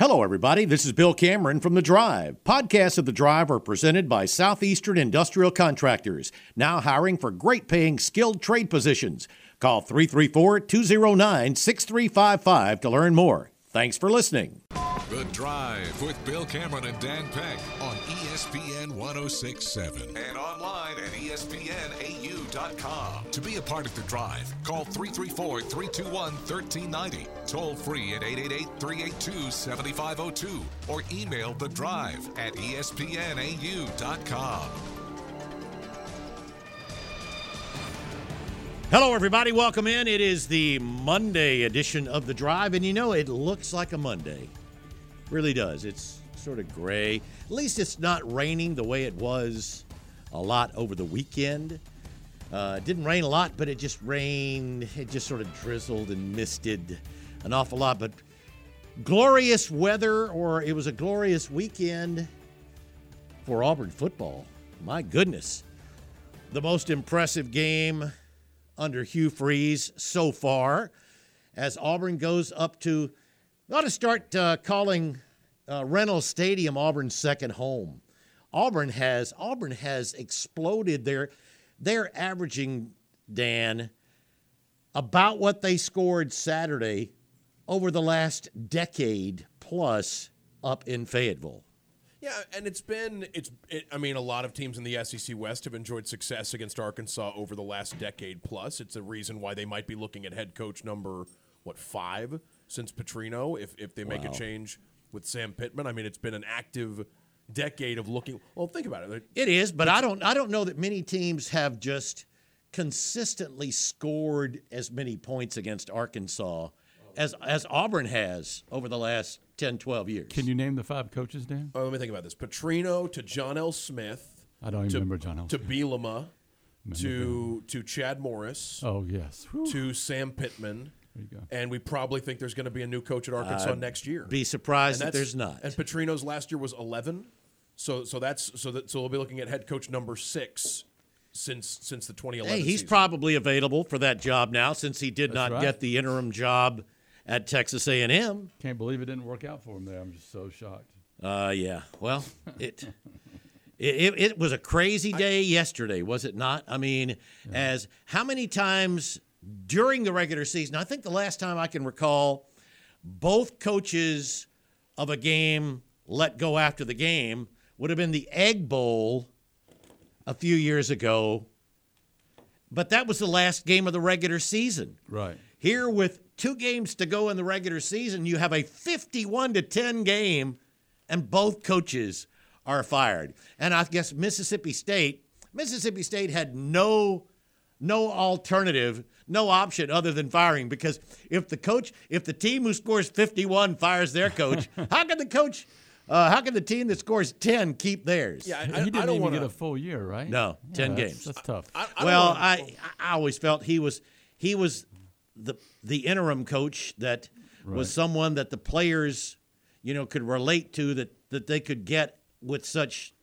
Hello, everybody. This is Bill Cameron from The Drive. Podcasts of The Drive are presented by Southeastern Industrial Contractors, now hiring for great paying skilled trade positions. Call 334 209 6355 to learn more. Thanks for listening. The Drive with Bill Cameron and Dan Peck on ESPN 1067 and online at ESPN 8. To be a part of the drive, call 334 321 1390, toll free at 888 382 7502, or email the drive at espnau.com. Hello, everybody. Welcome in. It is the Monday edition of The Drive, and you know, it looks like a Monday. It really does. It's sort of gray. At least it's not raining the way it was a lot over the weekend. Uh, it didn't rain a lot, but it just rained. It just sort of drizzled and misted an awful lot. But glorious weather, or it was a glorious weekend for Auburn football. My goodness. The most impressive game under Hugh Freeze so far as Auburn goes up to, I ought to start uh, calling uh, Reynolds Stadium Auburn's second home. Auburn has Auburn has exploded. They're they're averaging Dan about what they scored Saturday over the last decade plus up in Fayetteville. Yeah, and it's been it's. It, I mean, a lot of teams in the SEC West have enjoyed success against Arkansas over the last decade plus. It's a reason why they might be looking at head coach number what five since Petrino. If if they make Wow. a change with Sam Pittman, I mean, it's been an active decade of looking. Well, think about it. It is, but I don't I don't know that many teams have just consistently scored as many points against Arkansas as as Auburn has over the last 10 12 years. Can you name the five coaches, Dan? Oh, let me think about this. Petrino to John L. Smith. I don't even to, remember John L. To Smith. Bielema, to to Chad Morris, Oh yes. Whew. to Sam Pittman. There you go. And we probably think there's going to be a new coach at Arkansas next year. Be surprised And if there's not. And Petrino's last year was 11, so so that's so that so we'll be looking at head coach number six since since the 2011. Hey, he's season. probably available for that job now since he did not right. get the interim job at Texas A&M. Can't believe it didn't work out for him there. I'm just so shocked. Uh, yeah. Well, it, it it it was a crazy day yesterday, was it not? I mean, as how many times during the regular season? I think the last time I can recall, both coaches of a game let go after the game would have been the Egg Bowl a few years ago. But that was the last game of the regular season. Right. Here, with two games to go in the regular season, you have a 51 to 10 game, and both coaches are fired. And I guess Mississippi State, Mississippi State had no no alternative, no option other than firing because if the coach, if the team who scores 51 fires their coach, how can the coach, uh, how can the team that scores 10 keep theirs? Yeah, I, he didn't I don't even want get a full year, right? No, 10 that's- games. That's tough. I, I don't well, wanna- I I always felt he was he was the the interim coach that was someone that the players, you know, could relate to that that they could get with such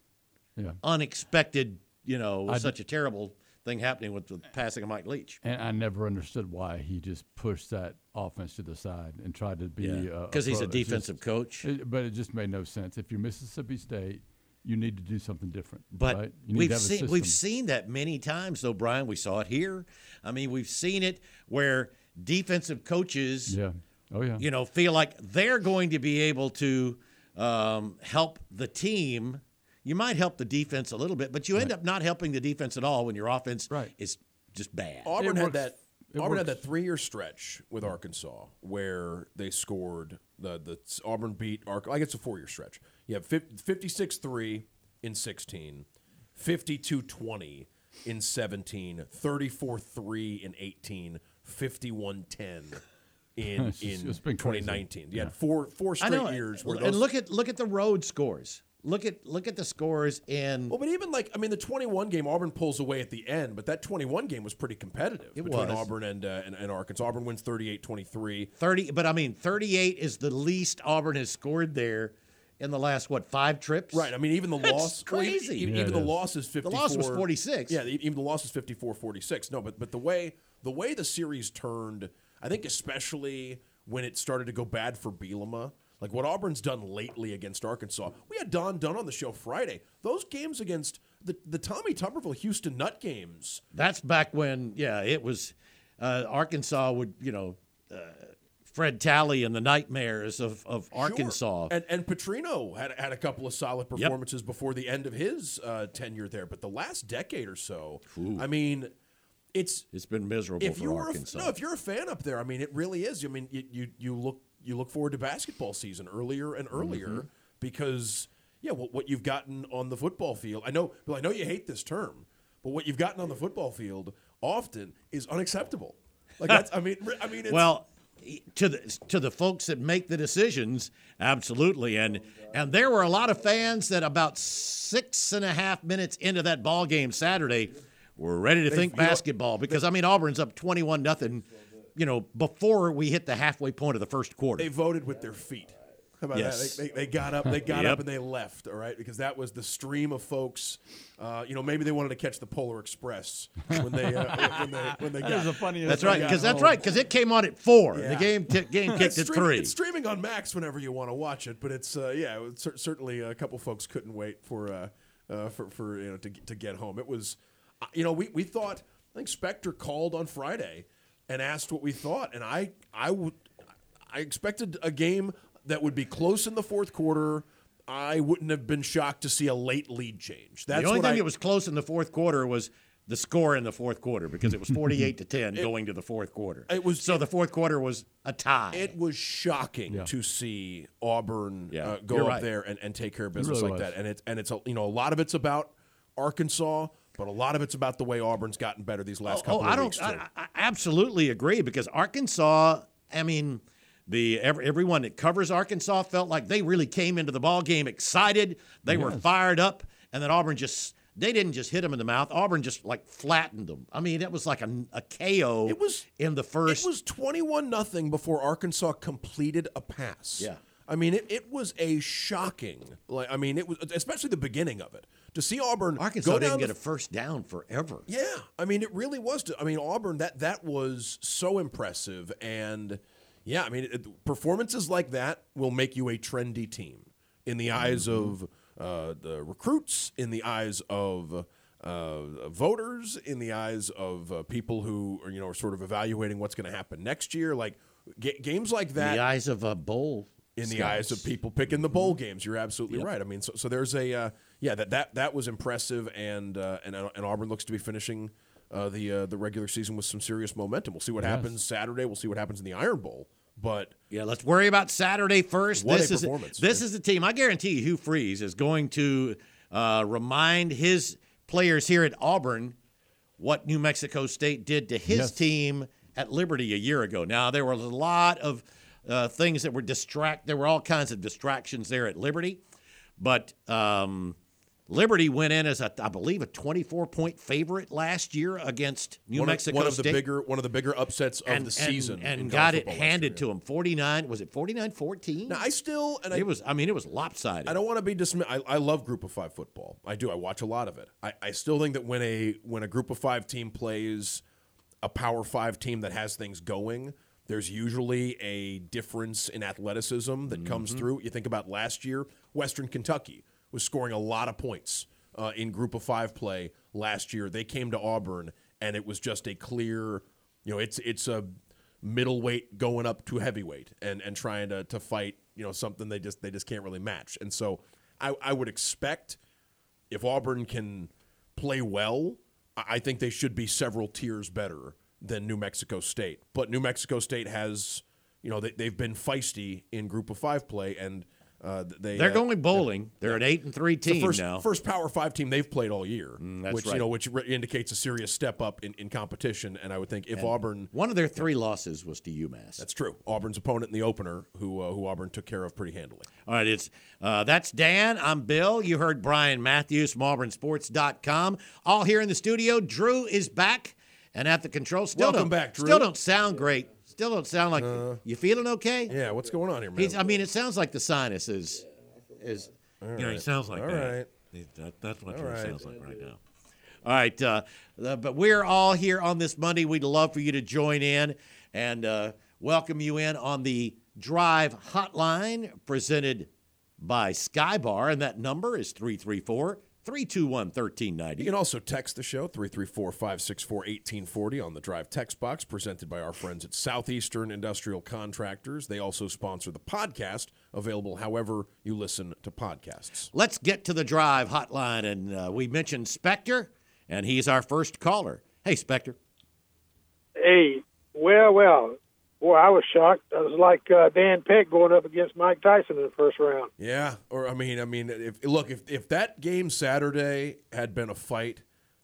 yeah. unexpected, you know, with such a terrible thing happening with the passing of Mike Leach. And I never understood why he just pushed that offense to the side and tried to be uh, because he's a defensive just- coach. it- but it just made no sense. If you're Mississippi State, you need to do something different. But right? we've seen we've seen that many times, though, Bryan. We saw it here. I mean, we've seen it where defensive coaches, Yeah. Oh yeah. you know, feel like they're going to be able to um, help the team. You might help the defense a little bit, but you end up not helping the defense at all when your offense Right. is just bad. Auburn It had works- that. it Auburn had that three-year stretch with Arkansas where they scored the the Auburn beat Ark. I guess it's a four-year stretch. You have 56-3 in 16, 52-20 in 17, 34-3 in 18, 51-10 in in it's been crazy. 2019. You had four four straight years where and those look at look at the road scores. Look at look at the scores in. Well, but even like I mean, the 21 game Auburn pulls away at the end, but that 21 game was pretty competitive It between was. Auburn and, uh, and and Arkansas. Auburn wins 38-23. 30 but i mean 38 is the least auburn has scored there in the last what five trips Right. I mean, even the That's loss. well, even- crazy. even Yeah, even the is. loss is 54. loss was 46. Yeah, even the loss is 54-46. No, but but the way the way the series turned, I think especially when it started to go bad for Bielema, Like what Auburn's done lately against Arkansas. We had Don Dunn on the show Friday. Those games against the, the Tommy Tuberville Houston Nutt games. That's back when, yeah, it was uh, Arkansas would, you know, uh, Fred Talley and the nightmares of, of Arkansas. Sure. And, and Petrino had, had a couple of solid performances yep. before the end of his uh, tenure there. But the last decade or so, Ooh. I mean, it's it's been miserable if for you're Arkansas. A, no, if you're a fan up there, I mean, it really is. I mean, you you, you look you look forward to basketball season earlier and earlier mm-hmm. because yeah, what, what you've gotten on the football field. I know, I know you hate this term, but what you've gotten on the football field often is unacceptable. Like that's, I mean, I mean, well, to the to the folks that make the decisions, absolutely. And and there were a lot of fans that about six and a half minutes into that ball game Saturday were ready to they think basketball because I mean Auburn's up twenty one nothing, you know, before we hit the halfway point of the first quarter. They voted with their feet. How about yes. that? They, they, they, got up, they got yep. up, and they left. All right, because that was the stream of folks. Uh, you know, maybe they wanted to catch the Polar Express when they uh, when they when they got. The funniest that's right, because that's right, because it came on at four. Yeah. The game t- game kicked at three. It's streaming on Max whenever you want to watch it, but it's uh, yeah, it cer- certainly a couple folks couldn't wait for uh, uh, for for you know to to get home. It was, uh, you know, we we thought I think Spector called on Friday and asked what we thought, and I I would I expected a game that would be close in the fourth quarter. I wouldn't have been shocked to see a late lead change. That's the only thing I, that was close in the fourth quarter was the score in the fourth quarter because it was 48 to 10 it, going to the fourth quarter. It was so it, the fourth quarter was a tie. It was shocking yeah. to see Auburn yeah, uh, go up right. there and, and take care of business really like was. that. And it's and it's a, you know a lot of it's about Arkansas. But a lot of it's about the way Auburn's gotten better these last oh, couple oh, of I don't, I, I absolutely agree because Arkansas. I mean, the everyone that covers Arkansas felt like they really came into the ball game excited. They yes. were fired up, and then Auburn just they didn't just hit them in the mouth. Auburn just like flattened them. I mean, it was like a, a KO. It was in the first. It was twenty one nothing before Arkansas completed a pass. Yeah. I mean, it, it was a shocking. Like, I mean, it was especially the beginning of it to see Auburn. Arkansas go didn't get a first down forever. Yeah, I mean, it really was. To, I mean, Auburn that that was so impressive and yeah, I mean, it, performances like that will make you a trendy team in the eyes mm-hmm. of uh, the recruits, in the eyes of uh, voters, in the eyes of uh, people who are, you know are sort of evaluating what's going to happen next year. Like g- games like that, in the eyes of a bowl. In scouts. the eyes of people picking the bowl games, you're absolutely yep. right. I mean, so, so there's a uh, yeah that that that was impressive, and uh, and and Auburn looks to be finishing uh, the uh, the regular season with some serious momentum. We'll see what yes. happens Saturday. We'll see what happens in the Iron Bowl. But yeah, let's worry about Saturday first. What this a is performance! this is the team. I guarantee you, Hugh Freeze is going to uh, remind his players here at Auburn what New Mexico State did to his yes. team at Liberty a year ago. Now there was a lot of uh, things that were distract. There were all kinds of distractions there at Liberty, but. Um, Liberty went in as a, I believe, a 24 point favorite last year against New one Mexico of, one of the bigger one of the bigger upsets of and, the season, and, and got it handed to him. 49 was it 49-14? Now I still and it I, was. I mean, it was lopsided. I don't want to be dismissed. I, I, love Group of Five football. I do. I watch a lot of it. I, I still think that when a when a Group of Five team plays a Power Five team that has things going. There's usually a difference in athleticism that mm-hmm. comes through. You think about last year, Western Kentucky was scoring a lot of points uh, in Group of Five play last year. They came to Auburn, and it was just a clear, you know, it's it's a middleweight going up to heavyweight and and trying to to fight, you know, something they just they just can't really match. And so I, I would expect if Auburn can play well, I think they should be several tiers better than New Mexico State. But New Mexico State has, you know, they, they've been feisty in Group of Five play and uh, they they're uh, going bowling. They're an eight and three team first, now. First Power Five team they've played all year, mm, which right. you know which re- indicates a serious step up in, in competition. And I would think if and Auburn, one of their three losses was to UMass. That's true. Auburn's opponent in the opener, who uh, who Auburn took care of pretty handily. All right, it's uh, that's Dan. I'm Bill. You heard Bryan Matthews from AuburnSports.com. All here in the studio. Drew is back and at the control. Still Welcome back, Drew. Still don't sound great. Still don't sound like Uh, you feeling okay. Yeah, what's going on here, man? He's, I mean, it sounds like the sinus is is All you know he sounds like All that. right. He- that- That's what All Drew right. sounds like right now. All right, uh, but we're all here on this Monday. We'd love for you to join in and uh, welcome you in on the Drive Hotline presented by Skybar, and that number is 334 321 You can also text the show 334 564 1840 on the Drive text box presented by our friends at Southeastern Industrial Contractors. They also sponsor the podcast, available however you listen to podcasts. Let's get to the Drive Hotline, and uh, we mentioned Spectre, and he's our first caller. Hey, Spectre. Hey, well, well, boy, I was shocked. I was like uh, Dan Peck going up against Mike Tyson in the first round. Yeah, or I mean, I mean, if look, if if that game Saturday had been a fight,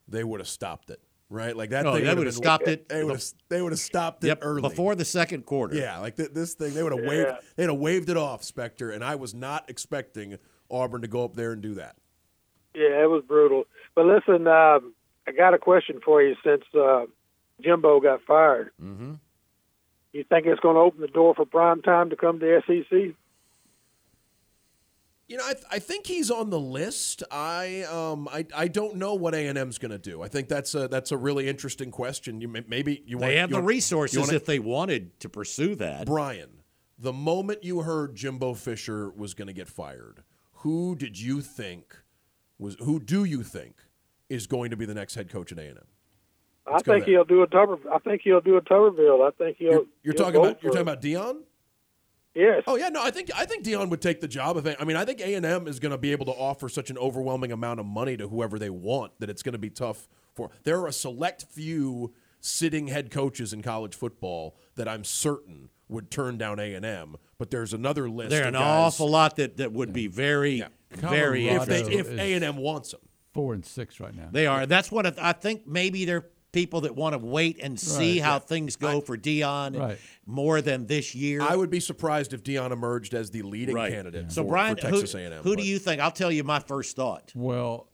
they would have stopped it, right? Like that. No, thing they would've would've stopped it They would have. They would have stopped it Yep, early before the second quarter. Yeah, like th- this thing, they would have Yeah. waved. They'd have waved it off, Spectre, and I was not expecting Auburn to go up there and do that. Yeah, it was brutal. But listen, um, I got a question for you since uh, Jimbo got fired. Mm-hmm. You think it's going to open the door for prime time to come to SEC? You know, I, th- I think he's on the list. I um I, I don't know what A and M's going to do. I think that's a that's a really interesting question. You may, maybe you want They have you the want- resources wanna- if they wanted to pursue that. Bryan, the moment you heard Jimbo Fisher was going to get fired, who did you think was who do you think is going to be the next head coach at A and M? I Let's go think he'll do a Tuber. I think he'll do a Tuberville. I think he'll. You're, you're he'll talking about you're talking about Deion. Yes. Oh yeah, no, I think I think Deion would take the job. If I mean, I think A and M is going to be able to offer such an overwhelming amount of money to whoever they want that it's going to be tough for. There are a select few sitting head coaches in college football that I'm certain would turn down A and M, but there's another list. There are an guys- awful lot that, that would be very, Yeah. very if Colorado they interesting. if is- A and M wants them. Four and six right now. They are. That's what I, I think. Maybe they're people that want to wait and see Right. how things go for Deion Right. more than this year. I would be surprised if Deion emerged as the leading right. candidate. So for, Bryan, for Texas who, A&M. who but- do you think? I'll tell you my first thought. Well,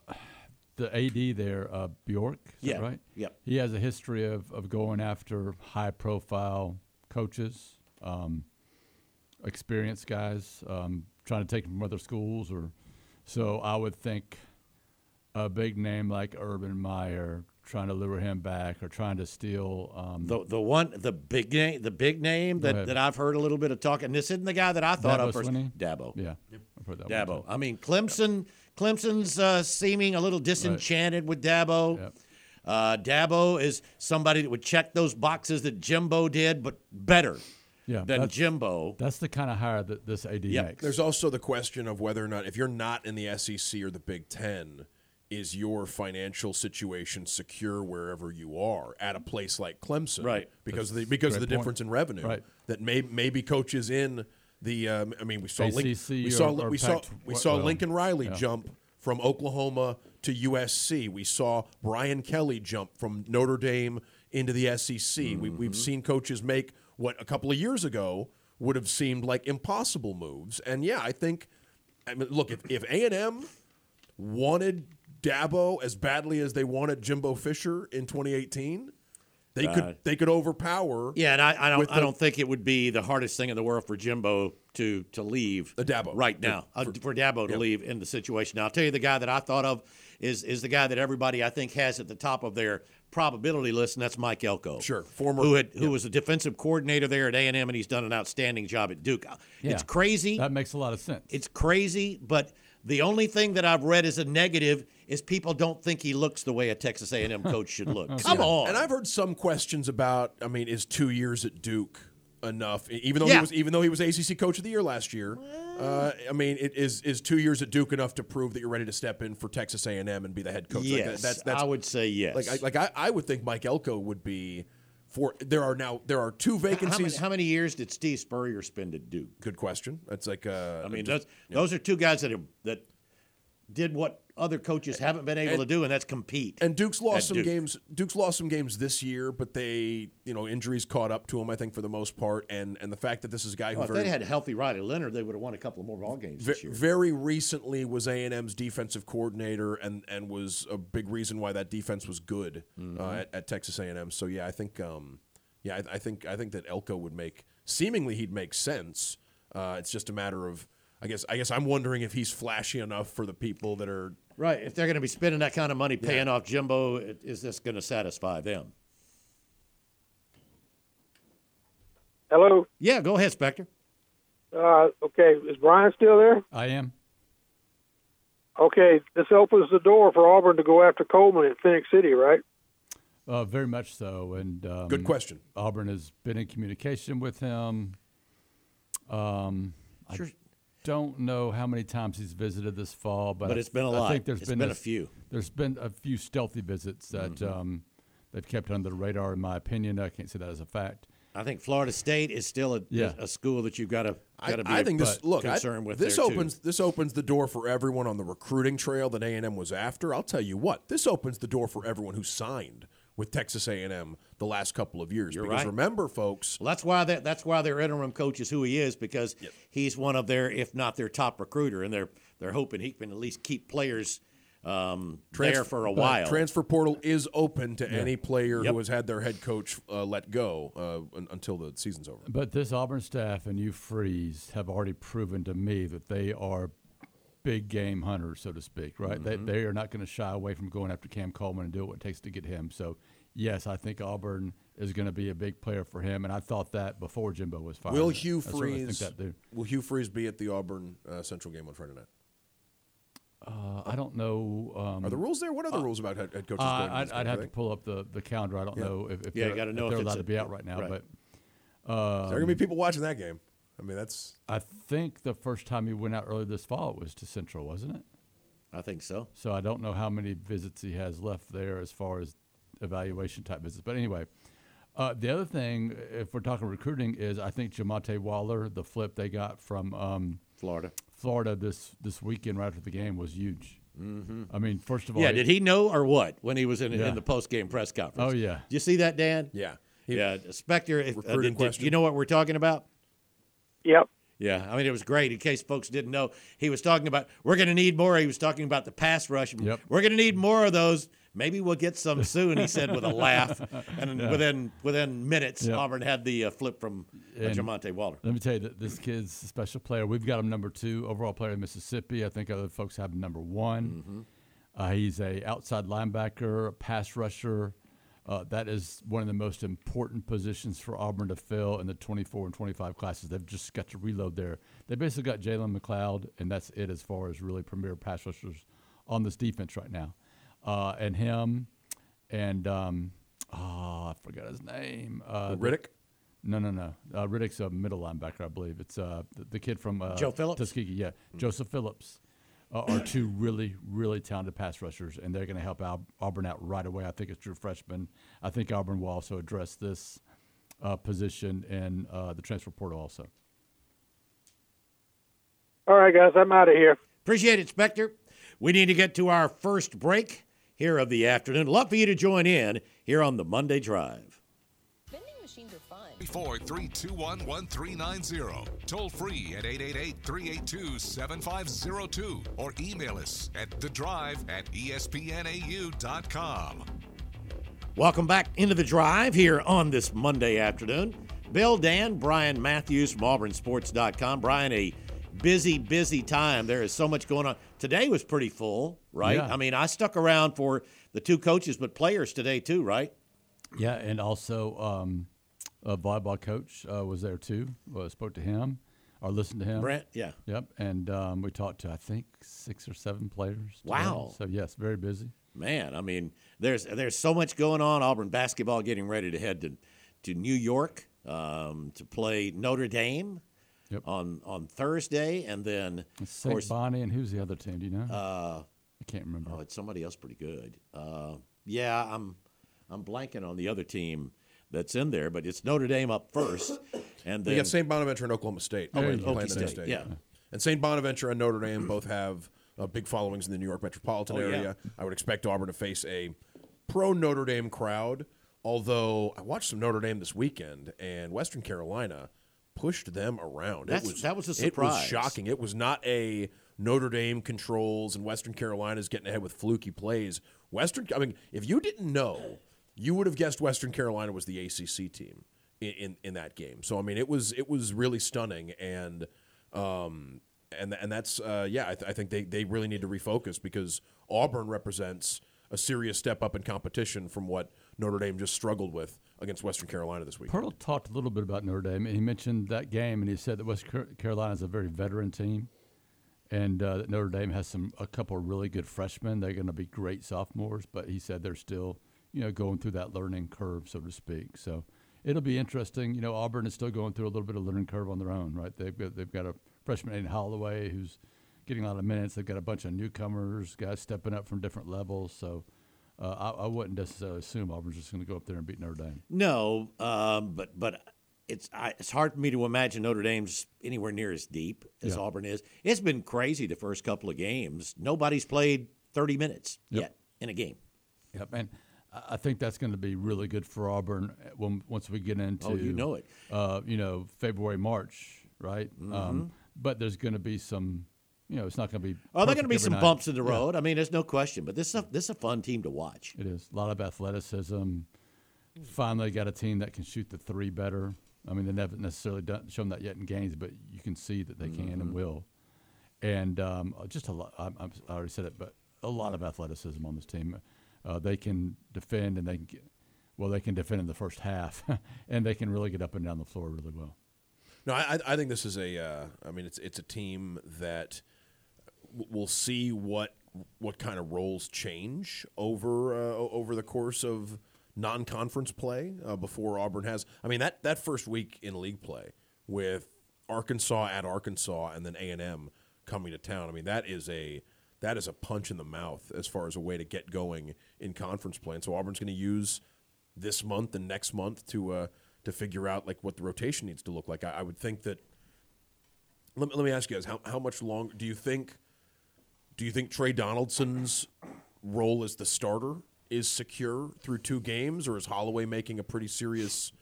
the AD there, uh, Bjork, is that Yeah, right? yep. He has a history of, of going after high profile coaches, um, experienced guys, um, trying to take them from other schools. or So I would think a big name like Urban Meyer trying to lure him back or trying to steal. Um, The the one the big name the big name that, that I've heard a little bit of talk and this isn't the guy that I thought Dabo of first. Swinney? Dabo. yeah, I've heard that one Dabo. too. I mean Clemson Clemson's uh, seeming a little disenchanted with Dabo. Yep. Uh, Dabo is somebody that would check those boxes that Jimbo did, but better Yeah, than that's- Jimbo. That's the kind of hire that this AD Yep. makes. There's also the question of whether or not, if you're not in the SEC or the Big Ten, is your financial situation secure wherever you are at a place like Clemson? Right. Because of the because of the point. difference in revenue. Right. That may maybe coaches in the. Um, I mean, we saw Link, ACC we saw or- we saw we saw well, Lincoln Riley yeah. jump from Oklahoma to USC. We saw Brian Kelly jump from Notre Dame into the SEC. We, we've seen coaches make what a couple of years ago would have seemed like impossible moves. And yeah, I think. I mean, look, if if A and M wanted Dabo as badly as they wanted Jimbo Fisher in 2018, they Right. could they could overpower. Yeah, and I, I don't I the- don't think it would be the hardest thing in the world for Jimbo to to leave The Dabo. right Yeah, now. uh, For, Dabo to leave in the situation. Now I'll tell you the guy that I thought of is is the guy that everybody I think has at the top of their probability list, and that's Mike Elko. Sure, former- who had who was a defensive coordinator there at A and M, and he's done an outstanding job at Duke. Yeah. It's crazy. That makes a lot of sense. It's crazy, but the only thing that I've read as a negative is people don't think he looks the way a Texas A&M coach should look. Come on. And I've heard some questions about. I mean, is two years at Duke enough? Even though Yeah. he was even though he was ACC Coach of the Year last year. Uh, I mean, it is is two years at Duke enough to prove that you're ready to step in for Texas A and M and be the head coach? Like, yes, that's that's I would say yes. like I, like I, I would think Mike Elko would be. For there are now there are two how, many, vacancies. how many years did Steve Spurrier spend at Duke? Good question. That's like uh, I mean, just- those, those are two guys that have, that did what other coaches haven't been able to do, and that's compete. And Duke's lost some Duke. games. Duke's lost some games this year, but they, you know, injuries caught up to him. I think for the most part, and and the fact that this is a guy who Well, if very, they had healthy Riley Leonard, they would have won a couple of more ball games ve- this year. very recently was A and M's defensive coordinator, and and was a big reason why that defense was good Mm-hmm. uh, at, at Texas A and M. So yeah, I think, um, yeah, I, I think I think that Elko would make seemingly he'd make sense. Uh, it's just a matter of. I guess I guess I'm wondering if he's flashy enough for the people that are Right. If they're going to be spending that kind of money paying off Jimbo, is this going to satisfy them? Hello. Yeah, go ahead, Spectre. Uh, okay, is Bryan still there? I am. Okay, this opens the door for Auburn to go after Coleman at Phenix City, right? Uh, very much so. And um, Good question. Auburn has been in communication with him. Um, Sure. I don't know how many times he's visited this fall, but, But I- it's been a I lot. I think there's It's been, been a a few. There's been a few stealthy visits that Mm-hmm. um, they've kept under the radar, in my opinion. I can't say that as a fact. I think Florida State is still a, Yeah. a school that you've got to got to be. I think this but look I, concerned with this there, too. opens this opens the door for everyone on the recruiting trail that A and M was after. I'll tell you what, this opens the door for everyone who signed with Texas A and M the last couple of years. You're because right. remember, folks, Well, that's why that that's why their interim coach is who he is because he's one of their, if not their top recruiter, and they're they're hoping he can at least keep players um, there Transfer- for a while. Transfer portal is open to any player Yep. who has had their head coach uh, let go uh, until the season's over. But this Auburn staff and Hugh Freeze have already proven to me that they are big game hunters, so to speak, right? Mm-hmm. They, they are not going to shy away from going after Cam Coleman and do what it takes to get him. So, yes, I think Auburn is going to be a big player for him, and I thought that before Jimbo was fired. Will Hugh I think Freeze that too. will Hugh Freeze be at the Auburn uh, Central game on Friday night? Uh, I don't know. Um, Are the rules there? What are the rules about head, head coaches uh, going? I'd, I'd have to pull up the, the calendar. I don't Yeah. know if, if Yeah, you they're, gotta know if if they're it's allowed to be out right now. right. But think? There are gonna be people watching that game. I mean, that's I think the first time he went out earlier this fall it was to Central, wasn't it? I think so. So I don't know how many visits he has left there as far as evaluation type visits. But anyway, uh, the other thing, if we're talking recruiting, is I think Jamonte Waller, the flip they got from um, Florida. Florida this this weekend right after the game was huge. Mm-hmm. I mean, first of all, Yeah, did he know or what when he was in, Yeah. in the post game press conference? Oh, yeah. Did you see that, Dan? yeah. He- yeah, Spectre. uh, Recruiting did- did question. you know what we're talking about? Yep. Yeah, I mean it was great. In case folks didn't know, he was talking about we're going to need more. He was talking about the pass rush. Yep. We're going to need more of those. Maybe we'll get some soon. He said with a laugh, and within within minutes, Yep. Auburn had the uh, flip from uh, Jamonte Waller. Let me tell you that this kid's a special player. We've got him number two overall player in Mississippi. I think other folks have him number one. Uh, he's a outside linebacker, a pass rusher. Uh, that is one of the most important positions for Auburn to fill in the 24 and 25 classes. They've just got to reload there. They basically got Jalen McLeod, and that's it as far as really premier pass rushers on this defense right now. Uh, and him, and um, oh, I forgot his name. Uh, Riddick. no, no, no. Uh, Riddick's a middle linebacker, I believe. It's uh, the, the kid from uh, Joe Phillips? Tuskegee. Yeah, Joseph Phillips uh, are two really, really talented pass rushers, and they're going to help Al- Auburn out right away. I think it's true freshman. I think Auburn will also address this uh, position in uh, the transfer portal also. All right, guys, I'm out of here. Appreciate it, Spectre. We need to get to our first break here of the afternoon. Love for you to join in here on the Monday Drive. Vending machines are fun. 321 1390. Toll free at 888 382 7502 or email us at the drive at espnau.com. Welcome back into the drive here on this Monday afternoon. Bill, Dan, Bryan Matthews from AuburnSports.com. Bryan, a busy, busy time. There is so much going on. Today was pretty full, right? Yeah. I mean, I stuck around for the two coaches, but players today too, right? Yeah, and also um, a volleyball coach uh, was there too. Uh, spoke to him or listened to him. Brent, yeah. Yep, and um, we talked to I think six or seven players. today. Wow. So yes, very busy. Man, I mean, there's there's so much going on. Auburn basketball getting ready to head to to New York um, to play Notre Dame Yep. on on Thursday, and then St. course, Bonnie and who's the other team? Do you know? uh, I can't remember. oh, it's somebody else pretty good. Uh, yeah, I'm I'm blanking on the other team that's in there, but it's Notre Dame up first, and We then got St. Bonaventure and Oklahoma State. There playing- you go. playing Okie the next State, yeah. And St. Bonaventure and Notre Dame both have uh, big followings in the New York metropolitan Oh, yeah. area. I would expect Auburn to face a pro Notre Dame crowd. Although I watched some Notre Dame this weekend, and Western Carolina pushed them around. That's- it was, that was a surprise. It was shocking. It was not a Notre Dame controls and Western Carolina's getting ahead with fluky plays. Western, I mean, if you didn't know, you would have guessed Western Carolina was the ACC team in, in, in that game. So I mean, it was it was really stunning, and um, and and that's uh, yeah, I, th- I think they they really need to refocus because Auburn represents a serious step up in competition from what Notre Dame just struggled with against Western Carolina this week. Pearl talked a little bit about Notre Dame. He mentioned that game, and he said that West Carolina is a very veteran team, and uh, that Notre Dame has some a couple of really good freshmen. They're going to be great sophomores, but he said they're still, you know, going through that learning curve, so to speak. So it'll be interesting. You know, Auburn is still going through a little bit of learning curve on their own, right? They've got they've got a freshman Aden Holloway who's getting a lot of minutes. They've got a bunch of newcomers, guys stepping up from different levels. So. Uh, I, I wouldn't necessarily assume Auburn's just going to go up there and beat Notre Dame. No, um, but but it's I, it's hard for me to imagine Notre Dame's anywhere near as deep as Yeah. Auburn is. It's been crazy the first couple of games. Nobody's played 30 minutes Yep. yet in a game. Yep, and I I think that's going to be really good for Auburn uh, when once we get into. Oh, you know it. Uh, you know, February, March, right? Um, but there's going to be some. You know, it's not going to be. Oh, there are going to be some night. bumps in the Yeah, road. I mean, there's no question. But this is a, this is a fun team to watch. it is a lot of athleticism. Finally, got a team that can shoot the three better. I mean, they haven't necessarily done, shown that yet in games, but you can see that they can Mm-hmm. and will. And um, just a lot. I'm, I already said it, but a lot of athleticism on this team. Uh, they can defend, and they can get, well, they can defend in the first half, and they can really get up and down the floor really well. No, I, I think this is a. Uh, I mean, it's it's a team that we'll see what what kind of roles change over uh, over the course of non-conference play uh, before Auburn has. I mean that that first week in league play with Arkansas at Arkansas and then A and M coming to town. I mean that is a that is a punch in the mouth as far as a way to get going in conference play. And so Auburn's going to use this month and next month to uh, to figure out like what the rotation needs to look like. I, I would think that. Let me, let me ask you guys how how much longer do you think do you think Tre Donaldson's role as the starter is secure through two games, or is Holloway making a pretty serious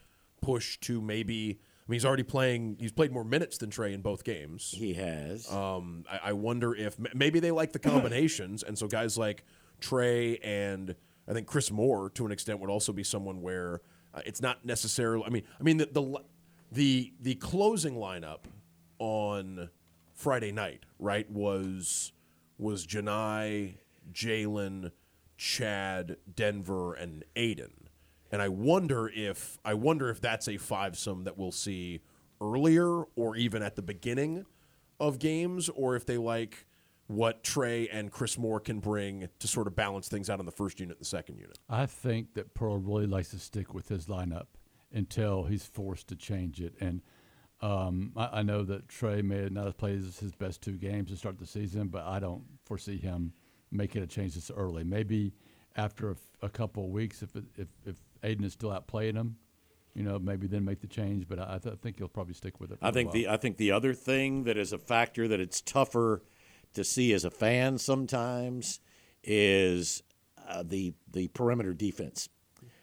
push to maybe? I mean, he's already playing. He's played more minutes than Tre in both games. He has. Um, I, I wonder if maybe they like the combinations, and so guys like Tre and I think Chris Moore, to an extent, would also be someone where uh, it's not necessarily. I mean, I mean the the the the closing lineup on Friday night, right, was was Janai, Jalen, Chad, Denver, and Aden. And I wonder if I wonder if that's a five some that we'll see earlier or even at the beginning of games, or if they like what Tre and Chris Moore can bring to sort of balance things out in the first unit and the second unit. I think that Pearl really likes to stick with his lineup until he's forced to change it. And um, I, I know that Tre may not have played his best two games to start the season, but I don't foresee him making a change this early. Maybe after a couple of weeks, if, it, if if Aden is still out playing him, you know, maybe then make the change. But I, I think he'll probably stick with it. I think the I think the other thing that is a factor that it's tougher to see as a fan sometimes is uh, the the perimeter defense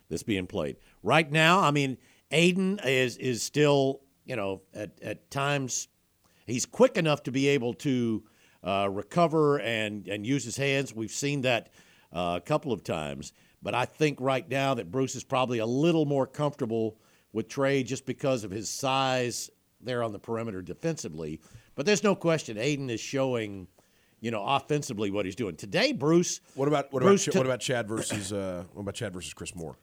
that's being played right now. I mean, Aden is is still you know at at times he's quick enough to be able to uh, recover and and use his hands. We've seen that uh, a couple of times, but I think right now that Bruce is probably a little more comfortable with Tre just because of his size there on the perimeter defensively. But there's no question Aden is showing, you know, offensively what he's doing today. Bruce, What about what Bruce about took- what about Chad versus uh, what about Chad versus Chris Moore?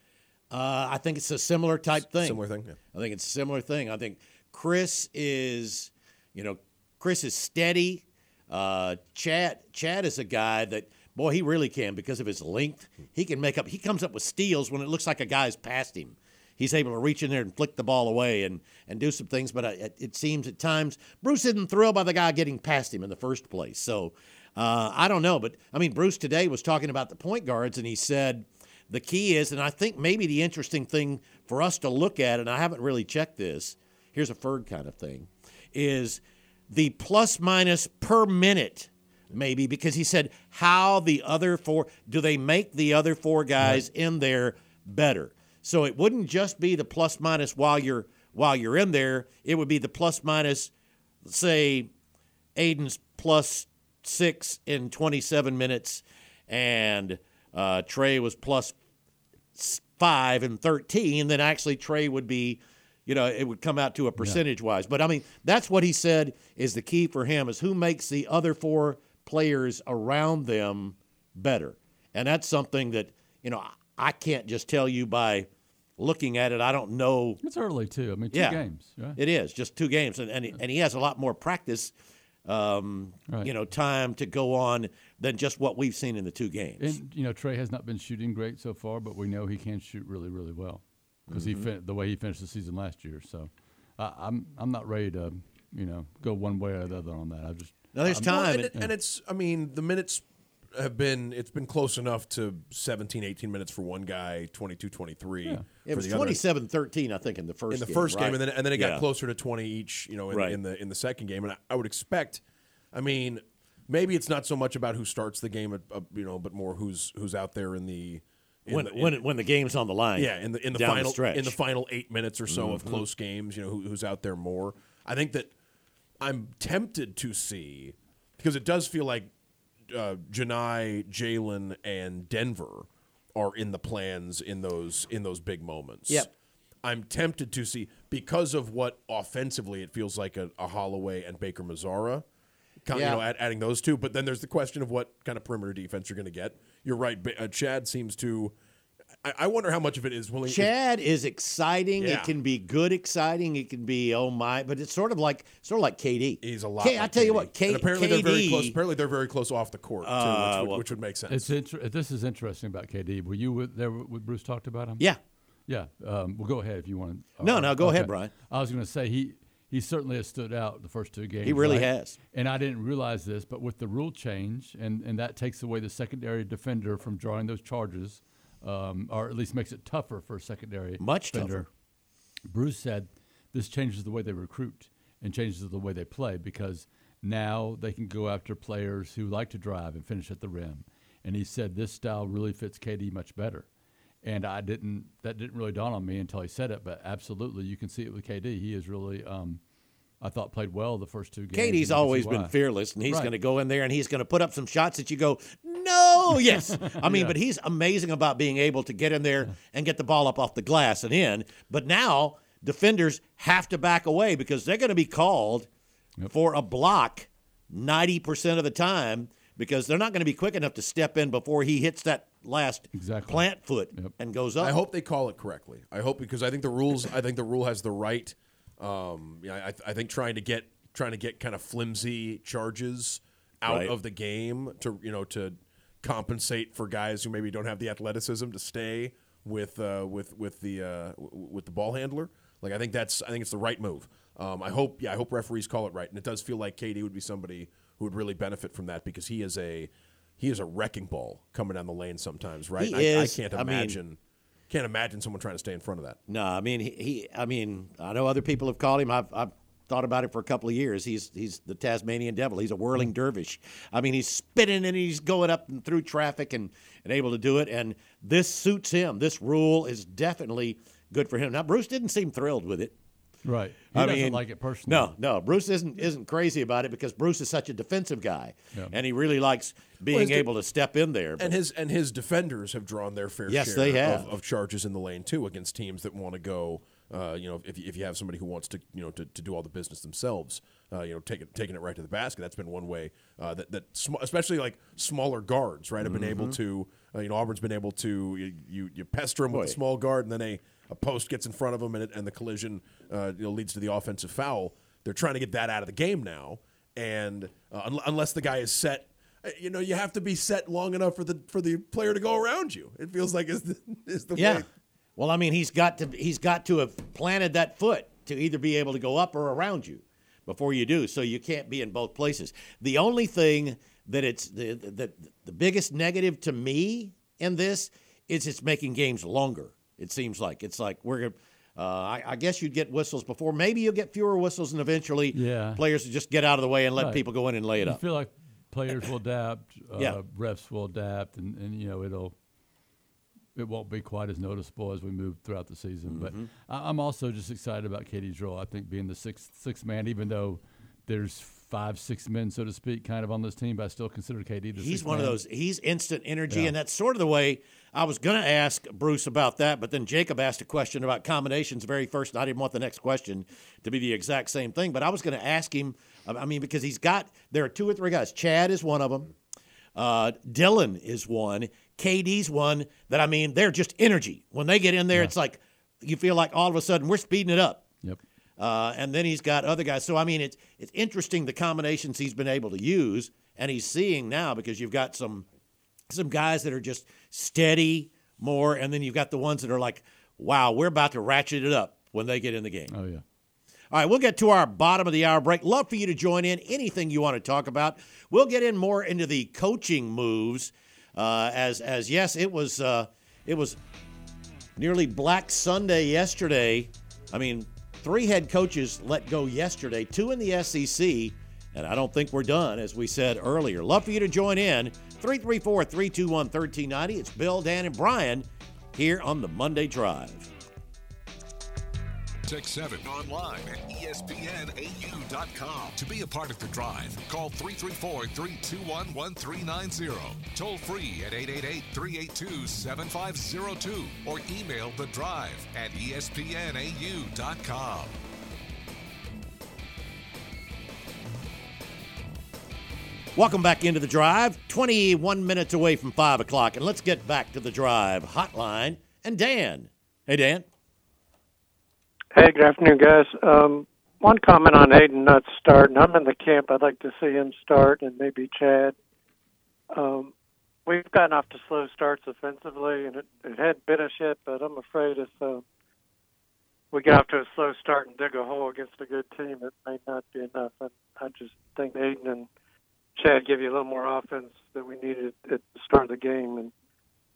Uh, I think it's a similar type thing. Similar thing, yeah. I think it's a similar thing. I think Chris is, you know, Chris is steady. Uh, Chad Chad is a guy that boy he really can because of his length. He can make up. He comes up with steals when it looks like a guy's past him. He's able to reach in there and flick the ball away and, and do some things. But uh, it, it seems at times Bruce isn't thrilled by the guy getting past him in the first place. So uh, I don't know. But I mean, Bruce today was talking about the point guards, and he said the key is, and I think maybe the interesting thing for us to look at, and I haven't really checked this. Here's a Ferg kind of thing, is the plus minus per minute. Maybe because he said how the other four do they make the other four guys in there better? So it wouldn't just be the plus minus while you're while you're in there. It would be the plus minus, say, Aden's plus six in 27 minutes, and uh, Tre was five and 13. Then actually Tre would be, you know, it would come out to a percentage wise. But I mean, that's what he said is the key for him is who makes the other four players around them better, and that's something that you know I can't just tell you by looking at it. I don't know. It's early too. I mean, two Yeah. games. Right? It is just two games, and and, he- and he has a lot more practice, um, Right. you know, time to go on than just what we've seen in the two games. And you know, Tre has not been shooting great so far, but we know he can shoot really, really well because Mm-hmm. he fin- the way he finished the season last year. So I I'm I'm not ready to you know go one way or the other on that. I just now there's Well, time. and, and- it, and it's I mean the minutes have been it's been close enough to 17 18 minutes for one guy 22 23 Yeah. it for was the other. 27-13, I think, in the first in the game, first game and then and then it got Yeah. closer to 20 each you know in, Right. in the in the second game and I, I would expect I mean maybe it's not so much about who starts the game uh, you know but more who's who's out there in the in when the, when when the game's on the line. yeah, in the in the final stretch. Mm-hmm. in the final eight minutes or so of close games, you know, who, who's out there more. I think that I'm tempted to see because it does feel like uh, Janai, Jalen, and Denver are in the plans in those in those big moments. Yep. I'm tempted to see because of what offensively it feels like a, a Holloway and Baker Mazara. Kind Yeah. You know, add, adding those two, but then there's the question of what kind of perimeter defense you're going to get. You're right. Uh, Chad seems to. I, I wonder how much of it is willing. Chad is exciting. Yeah. It can be good exciting. It can be oh my, but it's sort of like sort of like KD. He's a lot. K- like I tell you what, K- and apparently KD. they're very close. Apparently they're very close off the court too, Uh, which, would, well- which would make sense. it's inter- this is interesting about KD. Were you with, there when Bruce talked about him? Yeah, Yeah. Um, well, go ahead if you want. to. No, no, go ahead, Bryan. I was going to say he he certainly has stood out the first two games. He really right? has. And I didn't realize this, but with the rule change, and and that takes away the secondary defender from drawing those charges, um, or at least makes it tougher for a secondary Much defender. Bruce said this changes the way they recruit and changes the way they play because now they can go after players who like to drive and finish at the rim. And he said this style really fits KD much better. And I didn't that didn't really dawn on me until he said it, but absolutely you can see it with KD. He is really um, I thought played well the first two games. KD's always been fearless, and he's Right. going to go in there and he's going to put up some shots that you go, no, yes. I mean, Yeah. but he's amazing about being able to get in there and get the ball up off the glass and in. But now defenders have to back away because they're going to be called for a block 90% of the time because they're not going to be quick enough to step in before he hits that last Exactly. plant foot Yep. and goes up. I hope they call it correctly. I hope because I think the rules. I think the rule has the right. Um, yeah, I, I think trying to get trying to get kind of flimsy charges out Right. of the game to you know to compensate for guys who maybe don't have the athleticism to stay with uh, with with the uh, with the ball handler. Like I think that's I think it's the right move. Um, I hope yeah I hope referees call it right, and it does feel like KD would be somebody who would really benefit from that because he is a he is a wrecking ball coming down the lane sometimes, right? He I, is. I can't imagine. I mean- can't imagine someone trying to stay in front of that. No, I mean he, he. I mean, I know other people have called him. I've, I've thought about it for a couple of years. He's he's the Tasmanian devil. He's a hmm. whirling dervish. I mean, he's spinning and he's going up and through traffic and and able to do it. And this suits him. This rule is definitely good for him. Now, Bruce didn't seem thrilled with it. Right. He I doesn't mean, like it personally. No, no. Bruce isn't isn't crazy about it because Bruce is such a defensive guy, Yeah. and he really likes being his de- able to step in there. And his and his defenders have drawn their fair Yes, share they of, have. of charges in the lane too against teams that want to go. Uh, you know, if, you- if you have somebody who wants to, you know, to, to do all the business themselves, uh, you know, taking taking it right to the basket. That's been one way uh, that that sm- especially like smaller guards, right, have been able Mm-hmm. to. Uh, you know, Auburn's been able to you you, you pester them with a small guard, and then a, a post gets in front of them, and, it, and the collision uh, you know, leads to the offensive foul. They're trying to get that out of the game now, and uh, un- unless the guy is set you know, you have to be set long enough for the for the player to go around you. It feels like is the is the Yeah. way. Well, I mean, he's got to he's got to have planted that foot to either be able to go up or around you before you do. So you can't be in both places. The only thing that it's the the, the biggest negative to me in this is it's making games longer. It seems like it's like we're gonna. Uh, I, I guess you'd get whistles before. Maybe you'll get fewer whistles, and eventually, Yeah. players will just get out of the way and let Right. people go in and lay it You up. I feel like players will adapt, uh, Yeah. refs will adapt, and, and you know it'll it won't be quite as noticeable as we move throughout the season. But mm-hmm. I, I'm also just excited about KD's role. I think being the sixth sixth man, even though there's five six men so to speak, kind of on this team, but I still consider Katie the. He's one of those. He's instant energy, Yeah. and that's sort of the way I was going to ask Bruce about that. But then Jacob asked a question about combinations very first, and I didn't want the next question to be the exact same thing. But I was going to ask him. I I mean, because he's got there are two or three guys. Chad is one of them. Uh, Dylan is one. KD's one that I mean, they're just energy. When they get in there, it's like you feel like all of a sudden we're speeding it up. Yep. Uh, and then he's got other guys. So I mean, it's it's interesting the combinations he's been able to use, and he's seeing now because you've got some some guys that are just steady more, and then you've got the ones that are like, wow, we're about to ratchet it up when they get in the game. Oh yeah. All right, we'll get to our bottom of the hour break. Love for you to join in. Anything you want to talk about, we'll get in more into the coaching moves. Uh, as as yes, it was uh, it was nearly Black Sunday yesterday. I mean, three head coaches let go yesterday, two in the SEC, and I don't think we're done, as we said earlier. Love for you to join in. 334 321 1390. It's Bill, Dan, and Bryan here on the Monday Drive. 7 online at espnau.com. To be a part of the drive, call 334 321 1390. Toll free at 888 382 7502 or email the drive at espnau.com. Welcome back into the drive. 21 minutes away from 5 o'clock. And let's get back to the drive hotline and Dan. Hey, Dan. Hey, good afternoon, guys. Um, one comment on Aden not starting. I'm in the camp. I'd like to see him start and maybe Chad. Um, we've gotten off to slow starts offensively, and it, it hadn't been us yet, but I'm afraid if uh, we get off to a slow start and dig a hole against a good team, it may not be enough. I, I just think Aden and Chad give you a little more offense that we needed at the start of the game, and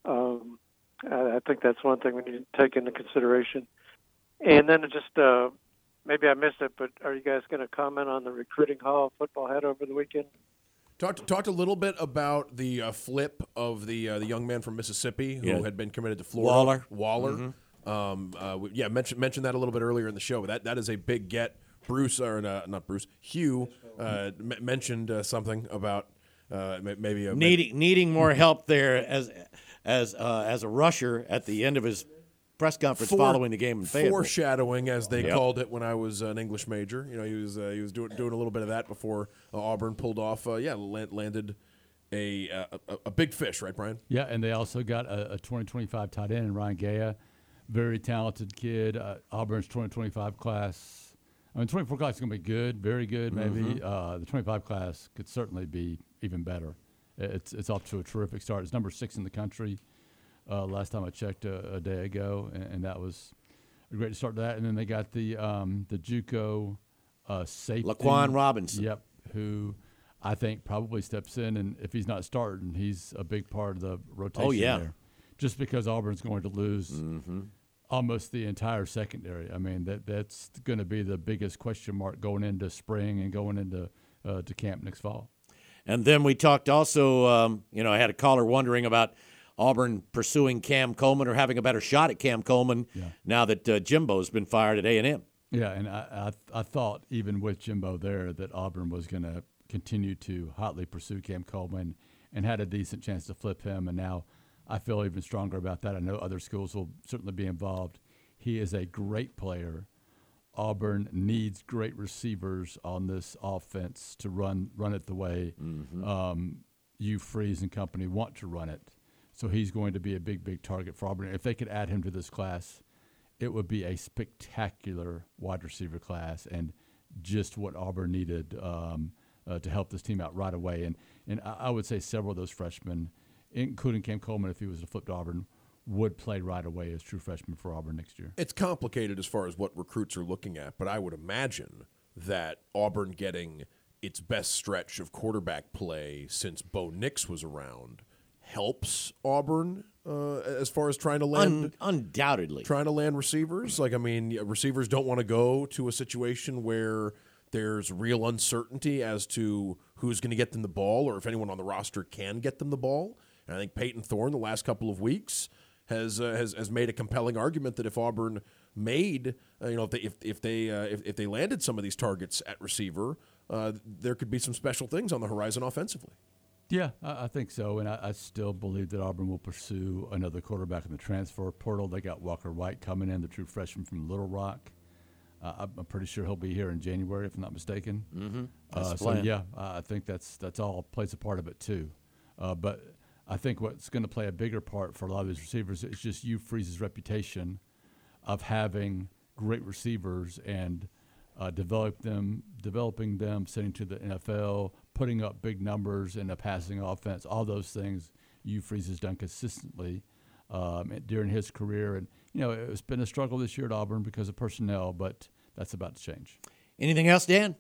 um, I, I think that's one thing we need to take into consideration. And then just uh, maybe I missed it, but are you guys going to comment on the recruiting hall football head over the weekend? Talked talked a little bit about the uh, flip of the uh, the young man from Mississippi who Yeah. had been committed to Florida. Waller. Waller. Um, uh, we- yeah, mentioned mentioned that a little bit earlier in the show. But that that is a big get. Bruce or uh, not Bruce Hugh uh, m- mentioned uh, something about uh, maybe a Needing, needing more help there as as uh, as a rusher at the end of his press conference Fore- following the game in Fayetteville. foreshadowing, as they Yep. called it when I was an English major. You know, he was uh, he was doing doing a little bit of that before uh, Auburn pulled off. Uh, yeah, landed a, uh, a a big fish, right, Bryan? Yeah, and they also got a, a 2025 tight end in Ryan Ghea, very talented kid. Uh, Auburn's 2025 class. I mean, 24 class is going to be good, very good, maybe. Uh, the 25 class could certainly be even better. It's it's off to a terrific start. It's number six in the country. Uh, last time I checked a, a day ago, and, and that was a great start to that. And then they got the um, the JUCO uh, safety, Laquan Robinson. Yep, who I think probably steps in, and if he's not starting, he's a big part of the rotation. Oh, yeah. there. just because Auburn's going to lose almost the entire secondary. I mean, that that's going to be the biggest question mark going into spring and going into uh, to camp next fall. And then we talked also, um, you know, I had a caller wondering about Auburn pursuing Cam Coleman or having a better shot at Cam Coleman now that uh, Jimbo's been fired at A&M. Yeah, and I, I I thought even with Jimbo there that Auburn was going to continue to hotly pursue Cam Coleman and had a decent chance to flip him, and now I feel even stronger about that. I know other schools will certainly be involved. He is a great player. Auburn needs great receivers on this offense to run run it the way um, you Freeze and company want to run it. So he's going to be a big, big target for Auburn. If they could add him to this class, it would be a spectacular wide receiver class and just what Auburn needed um, uh, to help this team out right away. And and I, would say several of those freshmen, including Cam Coleman, if he was to flip to Auburn, would play right away as true freshmen for Auburn next year. It's complicated as far as what recruits are looking at, but I would imagine that Auburn getting its best stretch of quarterback play since Bo Nix was around helps Auburn uh, as far as trying to land Un- undoubtedly. trying to land receivers. Like, I mean, receivers don't want to go to a situation where there's real uncertainty as to who's going to get them the ball or if anyone on the roster can get them the ball. And I think Payton Thorne, the last couple of weeks, has uh, has, has made a compelling argument that if Auburn made, uh, you know, if they if, if they uh, if, if they landed some of these targets at receiver, uh, there could be some special things on the horizon offensively. Yeah, I, I think so, and I, I still believe that Auburn will pursue another quarterback in the transfer portal. They got Walker White coming in, the true freshman from Little Rock. Uh, I'm- pretty sure he'll be here in January, if I'm not mistaken. Mm-hmm. Uh, so yeah, I think that's that's all plays a part of it too. Uh, but I think what's going to play a bigger part for a lot of these receivers is just Hugh Freeze's reputation of having great receivers and uh, develop them, developing them, sending to the NFL, putting up big numbers in a passing offense. All those things Hugh Freeze has done consistently um, during his career, and you know it's been a struggle this year at Auburn because of personnel, but that's about to change. Anything else, Dan?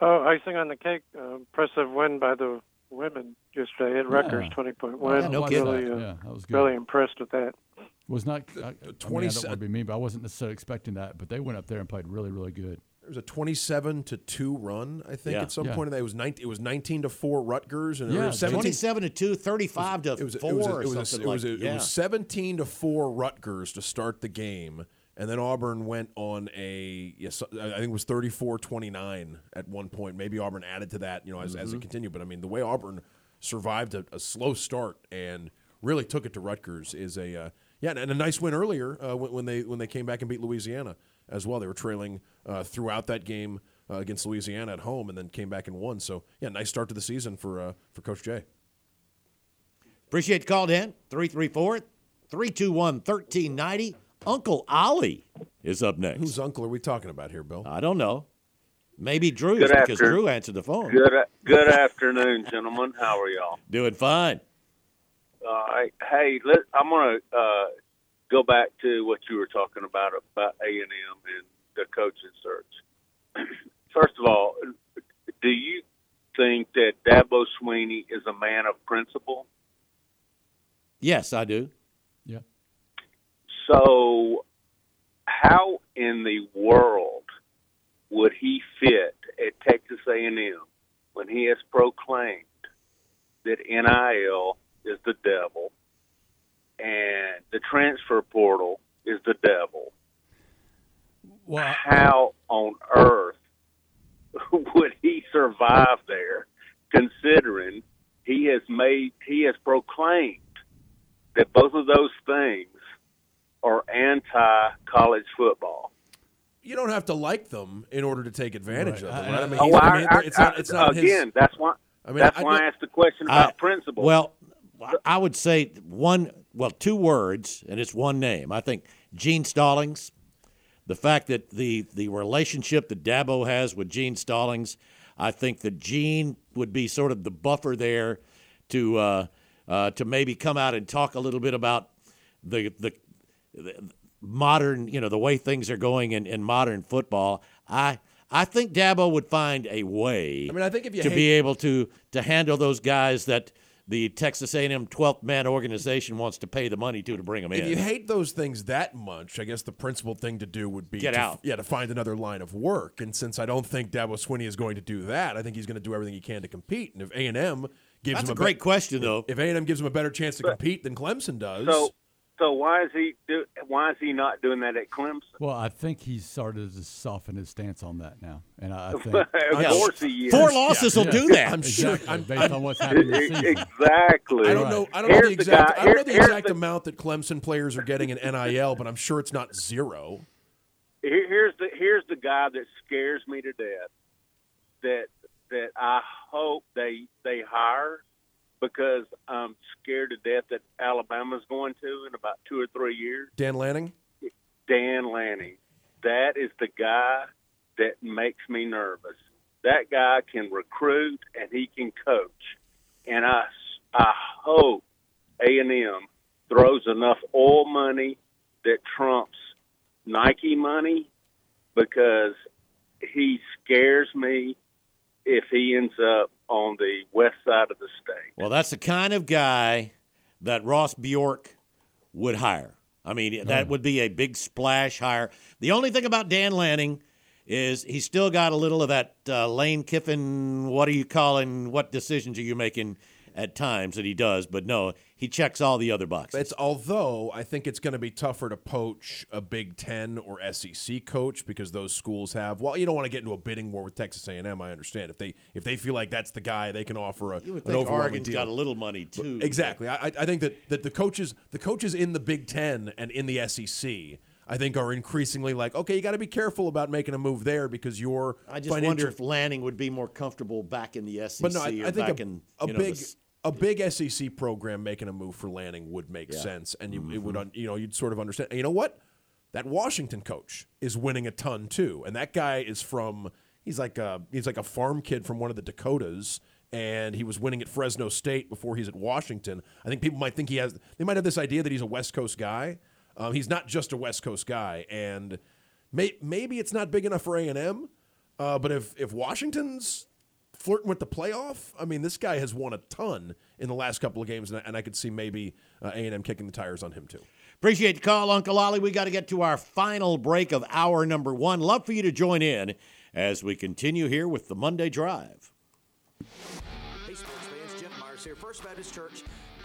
Oh, icing on the cake. Uh, impressive win by the women yesterday at Rutgers, Yeah. 20 point Yeah, win. no Watch kidding. Really, uh, yeah, that was good. really impressed with that. Was not. I, I, mean, I 20 don't want to be mean, but I wasn't necessarily expecting that. But they went up there and played really, really good. There was a twenty-seven to two run, I think, Yeah. at some Yeah. point. It was 19, It was nineteen to four Rutgers, and it Yeah, was 17, 27 to 2, 35 to it was, 4 it was, or it was, a- something it was, like a- yeah. it was 17 to 4 Rutgers to start the game. And then Auburn went on a, yes, I think it was 34 29 at one point. Maybe Auburn added to that, you know, as, as Mm-hmm. it continued. But I mean, the way Auburn survived a, a slow start and really took it to Rutgers is a, uh, yeah, and a nice win earlier uh, when, when they when they came back and beat Louisiana as well. They were trailing uh, throughout that game uh, against Louisiana at home and then came back and won. So, yeah, nice start to the season for uh, for Coach Jay. Appreciate the call, Dan. 334 321 1390. Uncle Ollie is up next. Whose uncle are we talking about here, Bill? I don't know. Maybe Drew, because after- Drew answered the phone. Good good afternoon, gentlemen. How are y'all? Doing fine. All right. Hey, let, I'm gonna uh, go back to what you were talking about about A and M and the coaching search. First of all, do you think that Dabo Swinney is a man of principle? Yes, I do. Yeah. So, how in the world would he fit at Texas A&M when he has proclaimed that NIL is the devil and the transfer portal is the devil? Well, How on earth would he survive there, considering he has made he has proclaimed that both of those things are anti-college football. you don't have to like them in order to take advantage Right. of them. Right? I I- mean, Oh, he's- I I, mean, I, it's not. It's not again. his. That's why. I mean, that's I- why I asked the question about I- principle. Well, I would say one, well, two words, and it's one name. I think Gene Stallings, the fact that the, the relationship that Dabo has with Gene Stallings, I think that Gene would be sort of the buffer there to uh, uh, to maybe come out and talk a little bit about the the, the modern, you know, the way things are going in, in modern football. I I think Dabo would find a way I mean, I think if you to hate, be able to to handle those guys that the Texas A&M 12th man organization wants to pay the money to to bring them if in. If you hate those things that much, I guess the principal thing to do would be Get to, out. Yeah, to find another line of work. And since I don't think Dabo Swinney is going to do that, I think he's going to do everything he can to compete. And if A and M gives That's him a great bet- question, though. if A and M gives him a better chance to compete than Clemson does, so, so why is he do, why is he not doing that at Clemson? well, I think he's started to soften his stance on that now, and I, I think of Yeah. course he is. Four losses will Yeah. do that. I'm sure. exactly I'm, based on what's happened this season. exactly. I don't know. I don't know Here's the the exact. guy- I don't know the exact the- amount that Clemson players are getting in NIL, but I'm sure it's not zero. Here, here's the here's the guy that scares me to death. That that I hope they they hire because I'm scared to death that Alabama's going to in about two or three years. Dan Lanning. Dan Lanning. That is the guy that makes me nervous. That guy can recruit and he can coach. And I, I hope A&M throws enough oil money that trumps Nike money because he scares me if he ends up on the west side of the state. Well, that's the kind of guy that Ross Bjork would hire. I mean, that would be a big splash hire. The only thing about Dan Lanning is he's still got a little of that uh, Lane Kiffin, what are you calling, what decisions are you making at times that he does. But no, he checks all the other boxes. It's although I think it's going to be tougher to poach a Big Ten or SEC coach because those schools have. Well, you don't want to get into a bidding war with Texas A&M. I understand if they if they feel like that's the guy, they can offer a you would think Oregon's deal. got a little money, too. Exactly. I, I- think that, that the coaches the coaches in the Big Ten and in the SEC, I think, are increasingly like, okay, you got to be careful about making a move there because you're. I just financial- wonder if Lanning would be more comfortable back in the SEC But no, I, or I think back a, in a know, big the a big SEC program making a move for Lanning would make Yeah. sense, and you it Mm-hmm. would un, you know you'd sort of understand. And you know what? That Washington coach is winning a ton too, and that guy is from he's like a he's like a farm kid from one of the Dakotas, and he was winning at Fresno State before he's at Washington. I think people might think he has they might have this idea that he's a West Coast guy. Um, he's not just a West Coast guy, and may, maybe it's not big enough for A and M. Uh, but if if Washington's flirting with the playoff, I mean, this guy has won a ton in the last couple of games, and I, and I could see maybe uh, A and M kicking the tires on him too. Appreciate the call, Uncle Ollie. We got to get to our final break of hour number one. Love for you to join in as we continue here with the Monday Drive. Hey, sports fans, Jeff Myers here, First Baptist Church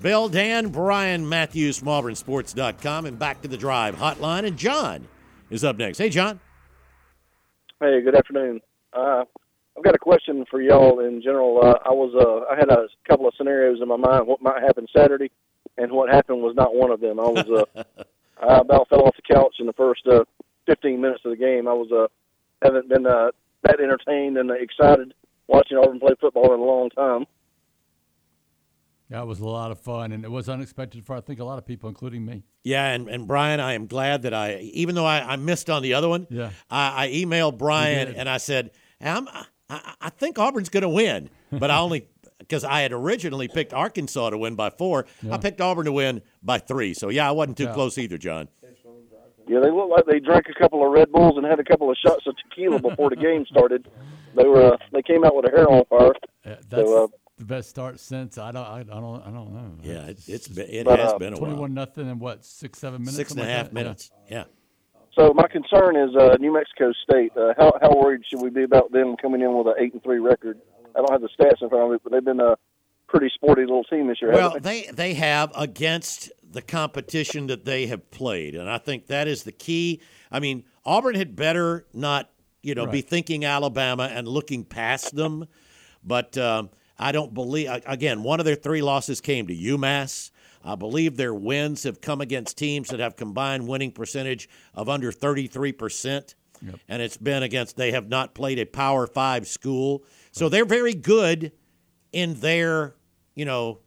Bill, Dan, Bryan, Matthews, AuburnSports.com, and back to the drive hotline. And John is up next. Hey, John. Hey, good afternoon. Uh, I've got a question for y'all in general. Uh, I was uh, I had a couple of scenarios in my mind what might happen Saturday, and what happened was not one of them. I was uh, I about fell off the couch in the first uh, 15 minutes of the game. I was uh, haven't been uh, that entertained and excited watching Auburn play football in a long time. Yeah, it was a lot of fun, and it was unexpected for I think a lot of people, including me. Yeah, and, and Bryan, I am glad that I, even though I, I missed on the other one, Yeah. I, I emailed Bryan and I said, I'm, I, I think Auburn's going to win, but I only because I had originally picked Arkansas to win by four. I picked Auburn to win by three. So yeah, I wasn't too Yeah. close either, John. Yeah, they looked like they drank a couple of Red Bulls and had a couple of shots of tequila before the game started. They were uh, they came out with a hair on fire. Uh, That's uh, the best start since I don't I, I don't I don't know. Yeah, it, it's been, it But, has uh, been a twenty while. one nothing in what six seven minutes Six and a something like half? Yeah. minutes. Yeah. So my concern is uh, New Mexico State. Uh, how how worried should we be about them coming in with an eight and three record? I don't have the stats in front of me, but they've been a pretty sporty little team this year. Well, they? they they have against the competition that they have played, and I think that is the key. I mean, Auburn had better not, you know, be thinking Alabama and looking past them. But um, I don't believe. Again, one of their three losses came to UMass. I believe their wins have come against teams that have combined winning percentage of under thirty three percent. And it's been against, they have not played a Power Five school. So they're very good in their, you know,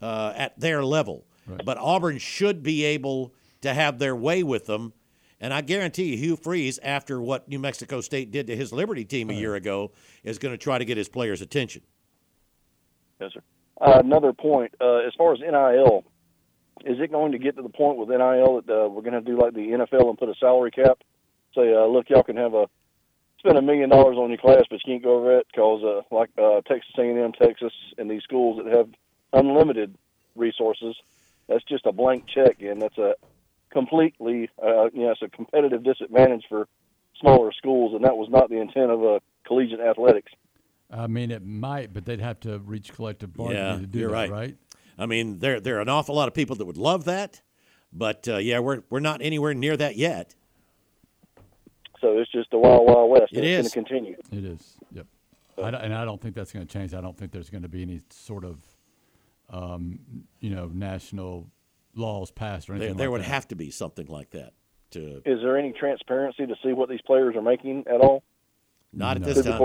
uh, at their level. But Auburn should be able to have their way with them. And I guarantee you, Hugh Freeze, after what New Mexico State did to his Liberty team a year ago, is going to try to get his players' attention. Yes, sir. Uh, another point, uh, as far as NIL, is it going to get to the point with NIL that uh, we're going to do like the NFL and put a salary cap? Say, uh, look, y'all can have a spend a million dollars on your class, but you can't go over it because, uh, like uh, Texas A&M, Texas, and these schools that have unlimited resources, that's just a blank check, and that's a completely, uh, you know, it's a competitive disadvantage for smaller schools, and that was not the intent of uh, collegiate athletics. I mean, it might, but they'd have to reach collective bargaining Yeah, to do you're that, right. right? I mean, there there are an awful lot of people that would love that, but uh, yeah, we're we're not anywhere near that yet. So it's just a wild, wild west. It and is. It's going to continue. It is. Yep. I don't- and I don't think that's going to change. I don't think there's going to be any sort of, um, you know, national laws passed or anything. There, anything there like would that. have to be something like that. To Is there any transparency to see what these players are making at all? Not at this time.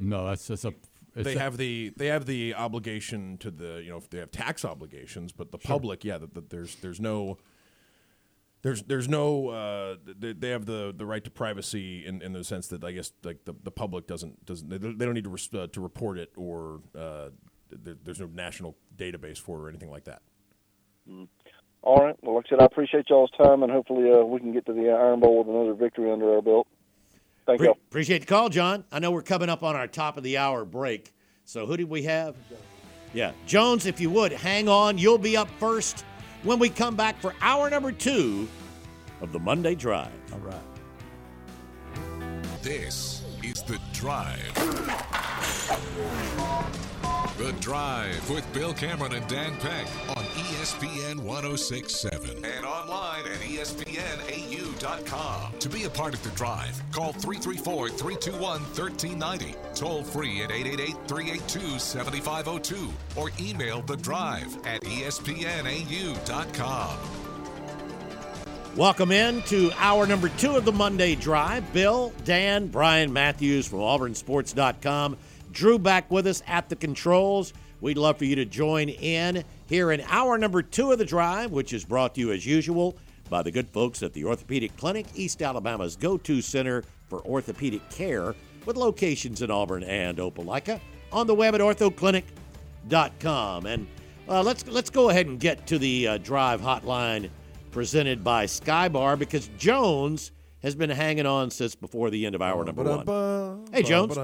No, that's just a. It's they a- have the they have the obligation to the you know if they have tax obligations, but the public, yeah, that that there's there's no there's there's no uh, they, they have the, the right to privacy in, in the sense that I guess like the, the public doesn't doesn't they, don't- they don't need to res- uh, to report it or uh, there, there's no national database for it or anything like that. All right. Well, like I said, I appreciate y'all's time, and hopefully uh, we can get to the Iron Bowl with another victory under our belt. Thank Pre- y'all. appreciate the call, John. I know we're coming up on our top of the hour break. So who did we have? Yeah, Jones. If you would hang on, you'll be up first when we come back for hour number two of the Monday Drive. all right. This is The Drive. The Drive with Bill Cameron and Dan Peck on ESPN ESPN 1067 and online at ESPNAU.com. To be a part of the drive, call 334 321 1390, toll free at 888 382 7502, or email the drive at ESPNAU.com. Welcome in to hour number two of the Monday Drive. Bill, Dan, Bryan Matthews from AuburnSports.com. Drew back with us at the controls. We'd love for you to join in here in hour number two of the Drive, which is brought to you as usual by the good folks at the Orthopedic Clinic, East Alabama's go to center for orthopedic care, with locations in Auburn and Opelika. On the web at orthoclinic.com. And uh, let's let's go ahead and get to the uh, Drive hotline presented by Skybar because Jones has been hanging on since before the end of hour number one. Hey, Jones.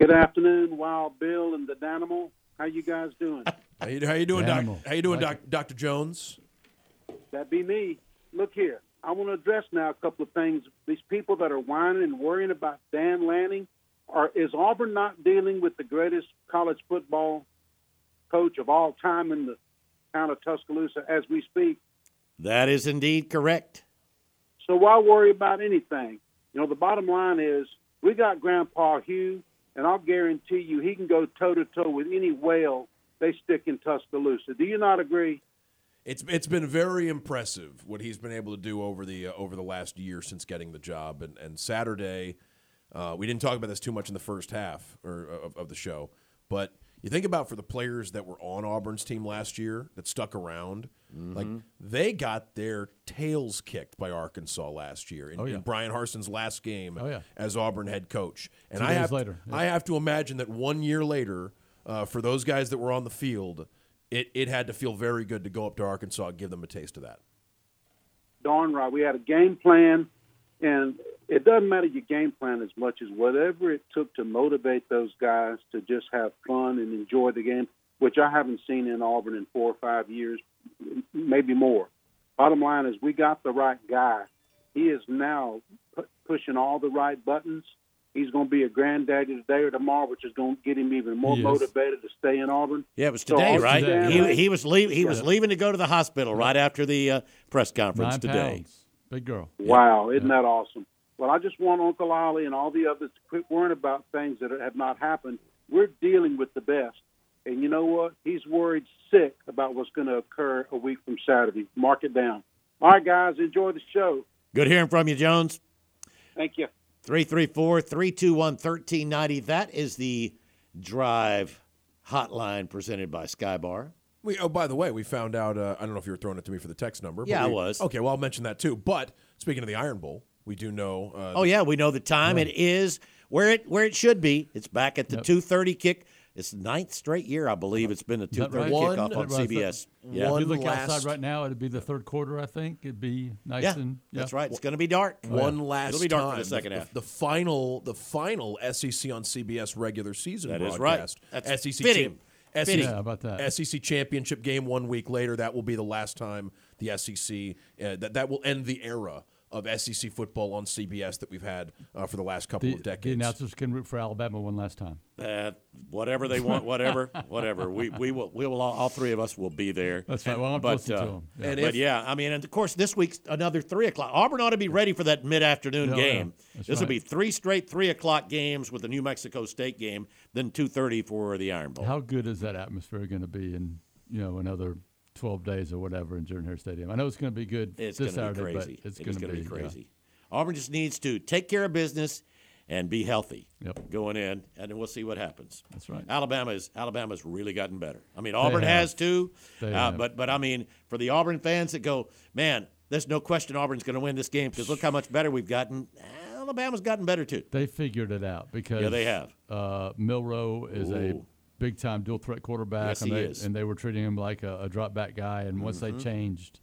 Good afternoon, Wild Bill and the Danimal. How you guys doing? How you, how you doing, doc, Animal. How you doing, Like doc, Dr. Jones? That be me. Look here. I want to address now a couple of things. These people that are whining and worrying about Dan Lanning, are is Auburn not dealing with the greatest college football coach of all time in the town of Tuscaloosa as we speak? That is indeed correct. So why worry about anything? You know, the bottom line is we got Grandpa Hugh, and I'll guarantee you he can go toe to toe with any whale they stick in Tuscaloosa. Do you not agree? It's it's been very impressive what he's been able to do over the uh, over the last year since getting the job. And and Saturday, uh, we didn't talk about this too much in the first half or of, of the show, but you think about for the players that were on Auburn's team last year that stuck around, like they got their tails kicked by Arkansas last year in, Oh, yeah. in Bryan Harsin's last game Oh, yeah. as Auburn head coach. And Two I days have later, yeah. I have to imagine that one year later, uh, for those guys that were on the field, it, it had to feel very good to go up to Arkansas and give them a taste of that. darn right. We had a game plan, and it doesn't matter your game plan as much as whatever it took to motivate those guys to just have fun and enjoy the game, which I haven't seen in Auburn in four or five years, maybe more. Bottom line is we got the right guy. He is now pu- pushing all the right buttons. He's going to be a granddaddy today or tomorrow, which is going to get him even more He is. motivated to stay in Auburn. Yeah, it was today, I'll right? stand He, right- he was leave, he was leaving to go to the hospital right after the uh, press conference Nine today. pounds. Big girl. Wow, isn't that awesome? Well, I just want Uncle Ollie and all the others to quit worrying about things that have not happened. We're dealing with the best. And you know what? He's worried sick about what's going to occur a week from Saturday. Mark it down. All right, guys, enjoy the show. Good hearing from you, Jones. Thank you. 334 321 1390. That is the drive hotline presented by Skybar. We, oh, by the way, we found out. Uh, I don't know if you were throwing it to me for the text number. but Yeah, I was. Okay, well, I'll mention that too. But speaking of the Iron Bowl, we do know. Uh, Oh yeah, we know the time. It is where it where it should be. It's back at the Yep. two thirty kick. It's the ninth straight year, I believe. It's been a two that right? thirty One- kickoff on That right. CBS. Yeah, One if you look last- outside right now, it'd be the third quarter. I think it'd be nice yeah, and yeah. that's right. It's going to be dark. One last It'll be dark time. for the second half. The, final, the final SEC on CBS regular season That is broadcast. right. That's SEC fitting. champ- SEC, Fitting. Yeah, about that? SEC championship game one week later. That will be the last time the SEC. Uh, that that will end the era of SEC football on CBS that we've had uh, for the last couple The, of decades. the decades. announcers can root for Alabama one last time. Uh, whatever they want, whatever, whatever. We we will we will all, all three of us will be there. That's right. Well, I'm but, listening uh, to 'em. Yeah. And but if- yeah, I mean, and of course, this week's another three o'clock. Auburn ought to be ready for that mid-afternoon Oh, yeah. game. That's This will be three straight three o'clock games with the New Mexico State game, then two thirty for the Iron Bowl. How good is that atmosphere going to be in you know another 12 days or whatever in Jordan Hare Stadium? I know it's going to be good It's this going to Saturday, be crazy. but it's It going to gonna be, be yeah. crazy. Auburn just needs to take care of business and be healthy Yep. going in, and then we'll see what happens. That's right. Alabama is Alabama's really gotten better. I mean, Auburn has too, uh, but but I mean, for the Auburn fans that go, man, there's no question Auburn's going to win this game because look how much better we've gotten. Alabama's gotten better too. They figured it out because yeah, they have. Uh, Milroe is a Ooh. Big time dual threat quarterback, Yes, and, he they, is. Mm-hmm. and they were treating him like a, a drop back guy. And once they changed,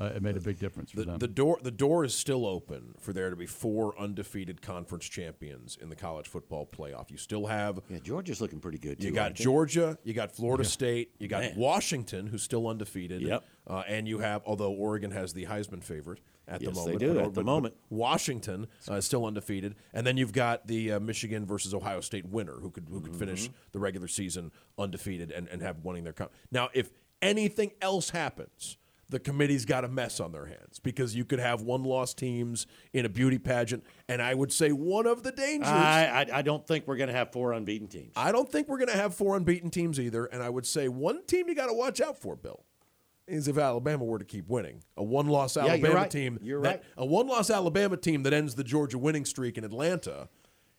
uh, it made a big difference for The, them. the door the door is still open for there to be four undefeated conference champions in the college football playoff. You still have Yeah, Georgia's looking pretty good too. you got? Georgia, you got Florida State, you got Man. Washington, who's still undefeated. Yep. Uh, and you have, although Oregon has the Heisman favorite at Yes, the they moment. do but- at the but- moment. but Washington uh, is still undefeated, and then you've got the uh, Michigan versus Ohio State winner who could who could finish Mm-hmm. the regular season undefeated and, and have winning their. Com- now, if anything else happens, the committee's got a mess on their hands because you could have one loss teams in a beauty pageant, and I would say one of the dangers. I, I, I don't think we're going to have four unbeaten teams. I don't think we're going to have four unbeaten teams either, and I would say one team you got to watch out for, Bill, is if Alabama were to keep winning. A one-loss Yeah, you're Alabama right. team. You're that- right. A one-loss Alabama team that ends the Georgia winning streak in Atlanta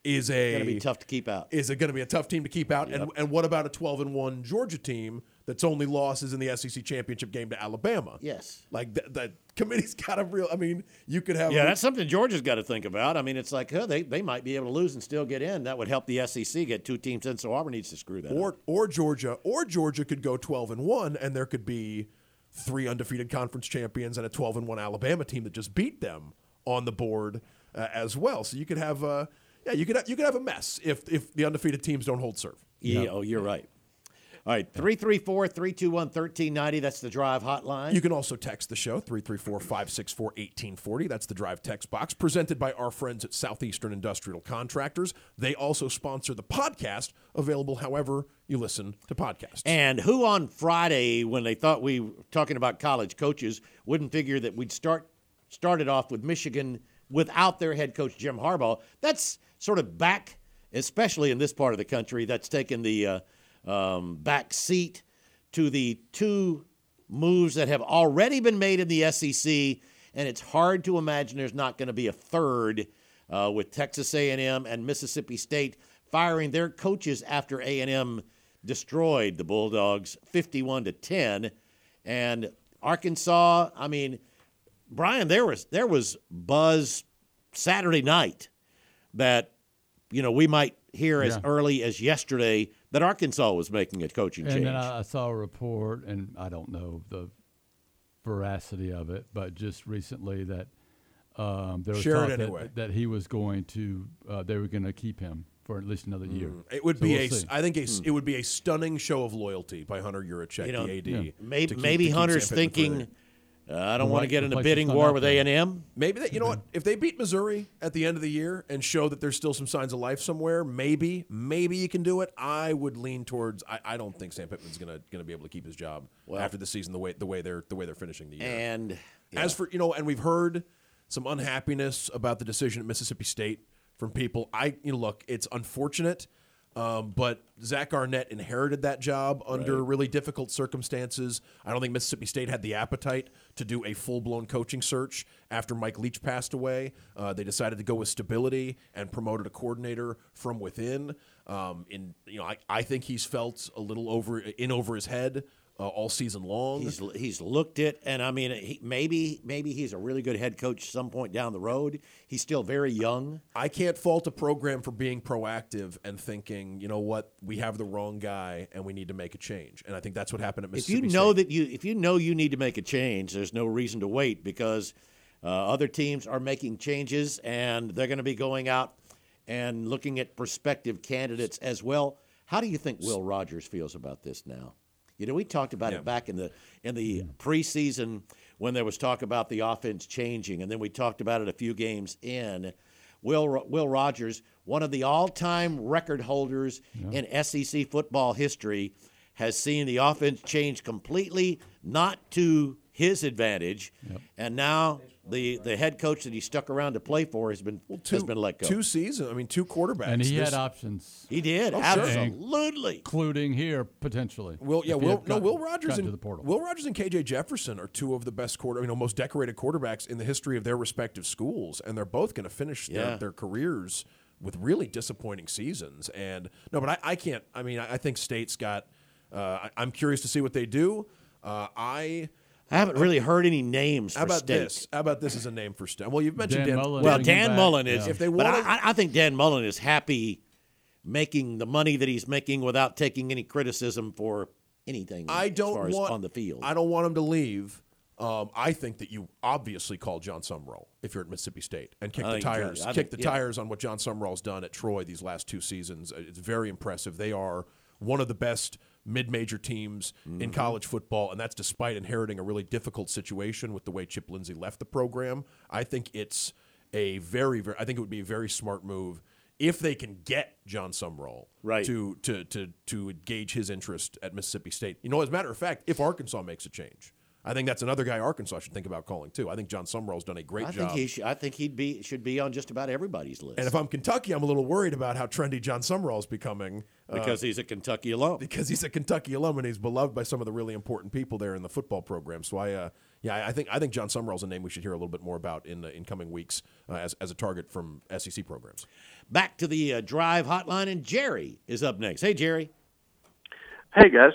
is a Going to be tough to keep out. is it going to be a tough team to keep out? And and what about a 12 and 1 Georgia team that's only losses in the SEC championship game to Alabama? Yes. Like the, the committee's got a real I mean, you could have Yeah, that's something Georgia's got to think about. I mean, it's like, huh, they, they might be able to lose and still get in. That would help the SEC get two teams in, so Auburn needs to screw that up. or or Georgia or Georgia could go 12 and 1 and there could be three undefeated conference champions and a 12 and 1 Alabama team that just beat them on the board uh, as well. So you could have uh yeah, you could have, you could have a mess if if the undefeated teams don't hold serve. Yeah, oh, you're right. All right, 334 321 1390. That's the drive hotline. You can also text the show 334-564-1840. That's the drive text box presented by our friends at Southeastern Industrial Contractors. They also sponsor the podcast available however you listen to podcasts. And who on Friday, when they thought we were talking about college coaches, wouldn't figure that we'd start started off with Michigan without their head coach Jim Harbaugh? That's sort of back, especially in this part of the country, that's taken the uh, um, back seat to the two moves that have already been made in the SEC, and it's hard to imagine there's not going to be a third uh, with Texas A&M and Mississippi State firing their coaches after A&M destroyed the Bulldogs 51 to 10, and Arkansas. I mean, Bryan, there was there was buzz Saturday night that you know we might hear as Yeah. early as yesterday that Arkansas was making a coaching And change. then I, I saw a report, and I don't know the veracity of it, but just recently that um, there was Share it talk anyway. that, that he was going to, uh, they were going to keep him for at least another year. It would So be we'll a, see. I think a, it would be a stunning show of loyalty by Hunter Yurachek, You know, the AD. yeah. maybe keep- maybe Hunter's thinking, further. Uh, I don't want to get in a bidding war with. A and M. Maybe that you know what? If they beat Missouri at the end of the year and show that there's still some signs of life somewhere, maybe, maybe you can do it. I would lean towards. I, I don't think Sam Pittman's gonna gonna be able to keep his job after the season the way the way they're the way they're finishing the year. And As for you know, and we've heard some unhappiness about the decision at Mississippi State from people. I you know, look, it's unfortunate, um, but Zach Arnett inherited that job under really difficult circumstances. I don't think Mississippi State had the appetite to do a full blown coaching search after Mike Leach passed away. Uh, they decided to go with stability and promoted a coordinator from within. Um, in you know, I, I think he's felt a little over in over his head. Uh, all season long, He's he's looked it, and I mean, he, maybe maybe he's a really good head coach some point down the road. He's still very young. I can't fault a program for being proactive and thinking, you know what, we have the wrong guy and we need to make a change. And I think that's what happened at Mississippi. If you know State. that you if you know you need to make a change, there's no reason to wait because uh, other teams are making changes and they're going to be going out and looking at prospective candidates as well. How do you think Will Rogers feels about this now? You know, we talked about Yeah. it back in the in the preseason when there was talk about the offense changing, and then we talked about it a few games in. Will Will Rogers, one of the all-time record holders in SEC football history, has seen the offense change completely, not to his advantage, and now the the head coach that he stuck around to play for has been has been let go. Two seasons, I mean, two quarterbacks. and he This- had options, he did Oh, sure. absolutely. including here potentially. Will yeah, Will had no Will Rogers and the portal. Will Rogers and KJ Jefferson are two of the best quarter, you know, most decorated quarterbacks in the history of their respective schools, and they're both going to finish Yeah. their, their careers with really disappointing seasons. And no, but I, I can't. I mean, I, I think State's got. Uh, I, I'm curious to see what they do. Uh, I. I haven't really heard any names How for about state. this? How about this as a name for State? Well, you've mentioned Dan Dan. Mullen. Well, Dan Mullen is. yeah. If they but wanna- I, I think Dan Mullen is happy making the money that he's making without taking any criticism for anything. I don't far as want on the field. I don't want him to leave. Um, I think that you obviously call Jon Sumrall if you're at Mississippi State and kick I the tires, should. Kick think- the yeah. tires on what Jon Sumrall's done at Troy these last two seasons. It's very impressive. They are one of the best mid-major teams Mm-hmm. in college football, and that's despite inheriting a really difficult situation with the way Chip Lindsey left the program. I think it's a very, very. I think it would be a very smart move if they can get Jon Sumrall Right. to to to to gauge his interest at Mississippi State. You know, as a matter of fact, if Arkansas makes a change, I think that's another guy Arkansas should think about calling too. I think Jon Sumrall's done a great I job. think he should, I think he'd be should be on just about everybody's list and if I'm Kentucky, I'm a little worried about how trendy Jon Sumrall's becoming uh, because he's a Kentucky alum. because he's a Kentucky alum and he's beloved by some of the really important people there in the football program. So I, uh, yeah, I- I think I think Jon Sumrall's a name we should hear a little bit more about in uh, in coming weeks uh, as as a target from SEC programs. Back to the uh, drive hotline, and Jerry is up next. Hey, Jerry. Hey guys,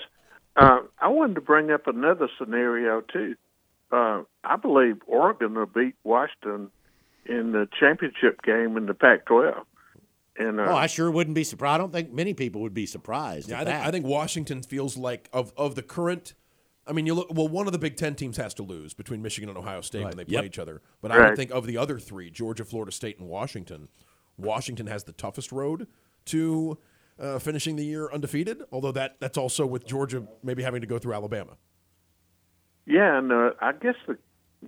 uh, I wanted to bring up another scenario too. Uh, I believe Oregon will beat Washington in the championship game in the Pac-12. And uh, oh, I sure wouldn't be surprised. I don't think many people would be surprised. Yeah, at I think that. I think Washington feels like of of the current. I mean, you look. Well, one of the Big Ten teams has to lose between Michigan and Ohio State when they play Yep. each other. But I Right. would think of the other three, Georgia, Florida State, and Washington. Washington has the toughest road to uh, finishing the year undefeated. Although that that's also with Georgia maybe having to go through Alabama. yeah, and uh, I guess the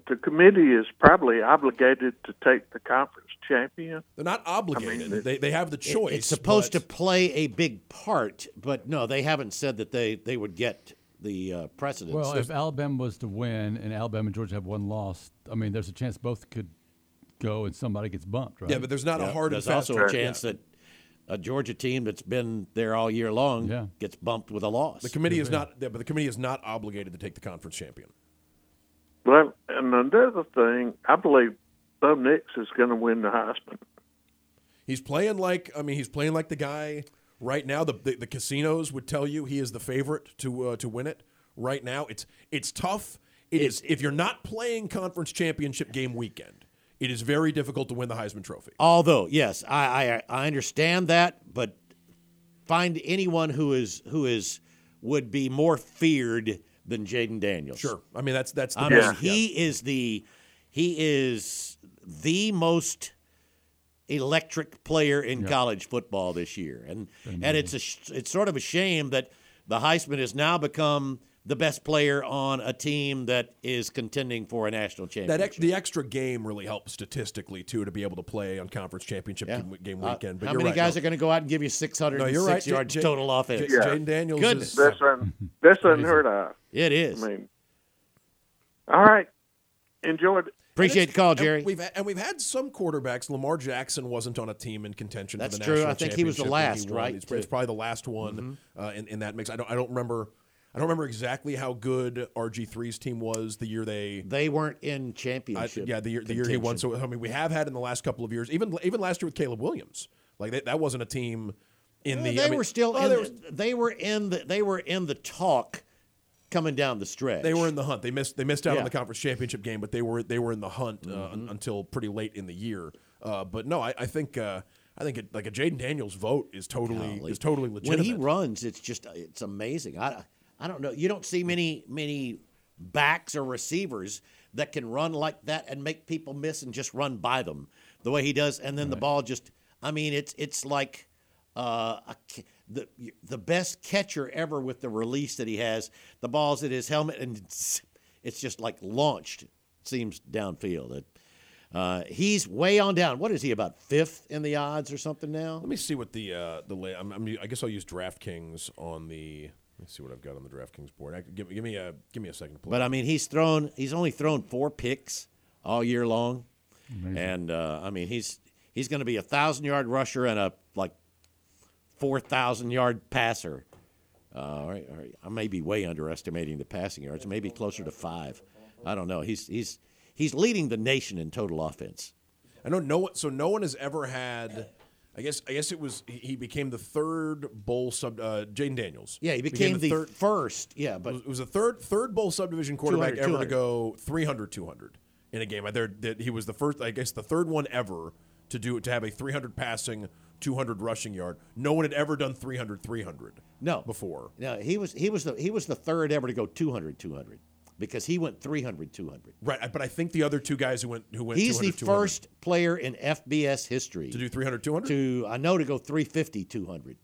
the committee is probably obligated to take the conference champion. They're not obligated. it- they, they have the choice. it's supposed but- to play a big part, but no, they haven't said that they, they would get the uh, precedence. Well, if Alabama was to win and Alabama and Georgia have one loss, I mean, there's a chance both could go and somebody gets bumped, right? Yeah, but there's not a Yeah, hard and There's fast. also a chance that a Georgia team that's been there all year long Yeah. gets bumped with a loss. the committee is not. Yeah, but the committee is not obligated to take the conference champion. Well, and another thing, I believe Bo Nix is going to win the Heisman. He's playing like I mean he's playing like the guy right now. The the, the casinos would tell you he is the favorite to uh, to win it right now. It's it's tough. It is if you're not playing conference championship game weekend. It is very difficult to win the Heisman Trophy. Although, yes, I, I I understand that, but find anyone who is who is would be more feared than Jayden Daniels. Sure, I mean that's that's the I mean, he is the he is the most electric player in college football this year, and and it's a it's sort of a shame that the Heisman has now become the best player on a team that is contending for a national that championship. ex, the extra game really helps statistically too to be able to play on conference championship Yeah. game, game Uh, weekend. But how you're many right, guys no. are going to go out and give you 606 No, you're right. J- yards J- total offense? J- Jayden Daniels Goodness. is That's un, that's unheard of. It is. I mean, all right, enjoyed. Appreciate the call, And Jerry. we've and we've had some quarterbacks. Lamar Jackson wasn't on a team in contention That's for the true. national I think he was the last, right, It's, it's probably the last one uh, in, in that mix. I don't I don't remember. I don't remember exactly how good RG3's team was the year they. They weren't in I, championship. yeah, the year the year he won. So I mean, we have had in the last couple of years, even even last year with Caleb Williams, like that, that wasn't a team in Well, the. they I mean- were still in they the, were- they were in the they were in the talk coming down the stretch. They were in the hunt. They missed. They missed out Yeah. on the conference championship game, but they were they were in the hunt uh, Mm-hmm. un- until pretty late in the year. Uh, but no, I, I think uh, I think it, like a Jayden Daniels vote is totally Golly. is totally legitimate. When he runs, it's just it's amazing. I I don't know. You don't see many many backs or receivers that can run like that and make people miss and just run by them the way he does, and then the ball just. I mean, it's it's like uh, a, the the best catcher ever with the release that he has. The ball's at his helmet, and it's, it's just like launched. Seems downfield. It, uh, he's way on down. What is he about fifth in the odds or something now? Let me see what the uh, the la- I'm, I'm, I guess I'll use DraftKings on the. Let me see what I've got on the DraftKings board. I, give, give me a give me a second to pull. But I mean, he's thrown. He's only thrown four picks all year long, and uh, I mean, he's he's going to be a thousand yard rusher and a like four thousand yard passer. Uh, all right, all right. I may be way underestimating the passing yards. Maybe closer to five. I don't know. He's he's he's leading the nation in total offense. I know no one. So no one has ever had. I guess I guess it was he became the third bowl sub. Uh, Jayden Daniels. Yeah, he became, the, third. first. Yeah, but It was the third third bowl subdivision quarterback 200, ever to go 300 200 in a game. I there that he was the first I guess the third one ever to do to have a 300 passing 200 rushing yard. No one had ever done 300 300 no before. No, he was he was the he was the third ever to go 200 200 because he went 300 200. Right, but I think the other two guys who went who went He's the 200, 200 first player in FBS history to do 300 200. to I know to go 350 200.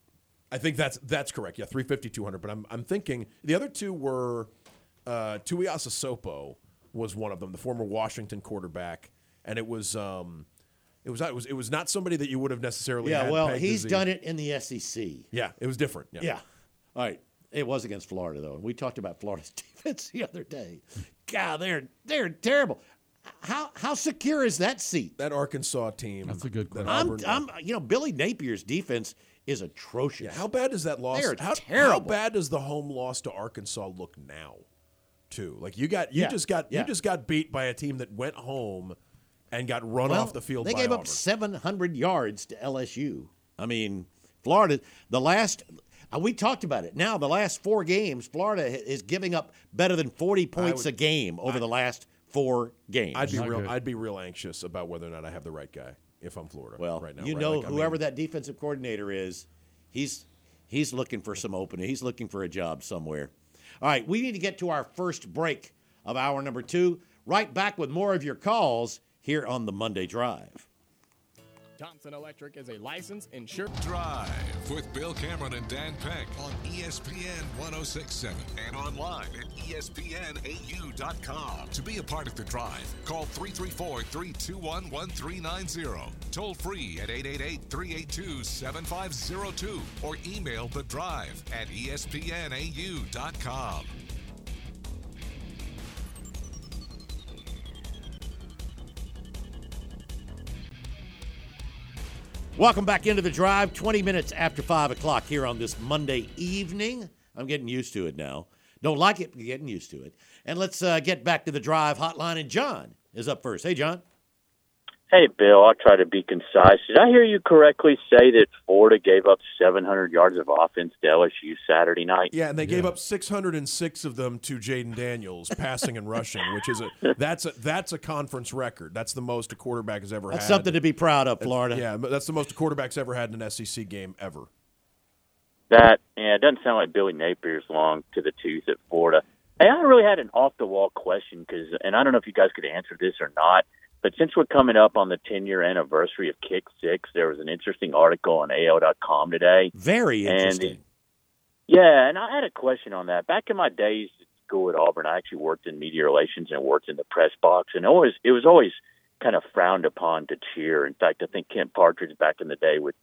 I think that's that's correct. Yeah, 350 200, but I'm I'm thinking the other two were uh Tuiasosopo was one of them, the former Washington quarterback, and it was um It was. It was. It was not somebody that you would have necessarily. Yeah, well, he's done it in the SEC. Yeah, it was different. Yeah. Yeah. All right. It was against Florida though. And we talked about Florida's defense the other day. God, they're they're terrible. How how secure is that seat? That Arkansas team. That's a good that I'm, I'm you know Billy Napier's defense is atrocious. Yeah, how bad does that loss? They are how, terrible. How bad does the home loss to Arkansas look now? Too like you got you Yeah, just got yeah. you just got beat by a team that went home and got run Well, off the field. They by gave Auburn. up 700 yards to LSU. I mean, Florida, the last, uh, we talked about it. Now, the last four games, Florida is giving up better than 40 points would- a game over the last four games. I'd be Not real. good. I'd be real anxious about whether or not I have the right guy if I'm Florida. well, right now, you right? know, Like, I mean, whoever that defensive coordinator is, he's he's looking for some opening. He's looking for a job somewhere. All right, we need to get to our first break of hour number two. Right back with more of your calls here on the Monday Drive. Thompson Electric is a licensed insured. Drive with Bill Cameron and Dan Peck on ESPN 1067 and online at ESPNAU.com. To be a part of the drive, call 334 321 1390. Toll free at 888 382 7502 or email the drive at ESPNAU.com. Welcome back into the drive, 20 minutes after 5 o'clock here on this Monday evening. I'm getting used to it now. Don't like it, but getting used to it. And let's uh, get back to the drive hotline, and John is up first. Hey, John. Hey, Bill, I'll try to be concise. Did I hear you correctly say that Florida gave up 700 yards of offense to LSU Saturday night? Yeah, and they gave up 606 of them to Jayden Daniels, passing and rushing, which is a that's a that's a conference record. That's the most a quarterback has ever That's had. something to be proud of, Florida. Yeah, that's the most a quarterback's ever had in an SEC game ever. That, yeah, it doesn't sound like Billy Napier's long to the tooth at Florida. Hey, I really had an off the wall question because, and I don't know if you guys could answer this or not, but since we're coming up on the 10 year anniversary of Kick Six, there was an interesting article on AL.com today. Very And- interesting. Yeah, and I had a question on that. Back in my days at school at Auburn, I actually worked in media relations and worked in the press box, and always it was always kind of frowned upon to cheer. In fact, I think Kent Partridge back in the day would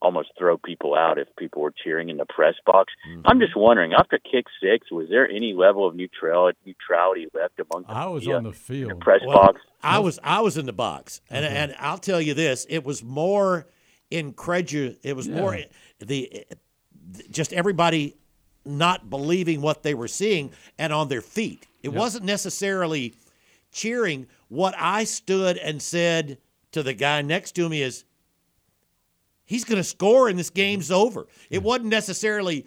almost throw people out if people were cheering in the press box. I'm just wondering, after kick six, was there any level of neutrality neutrality left among the I was on the in field. press Well, box? I was I was in the box, and Mm-hmm. and I'll tell you this: it was more incredulous. It was more the just everybody not believing what they were seeing and on their feet. It wasn't necessarily cheering. What I stood and said to the guy next to me is, "He's going to score, and this mm-hmm. game's over." It mm-hmm. wasn't necessarily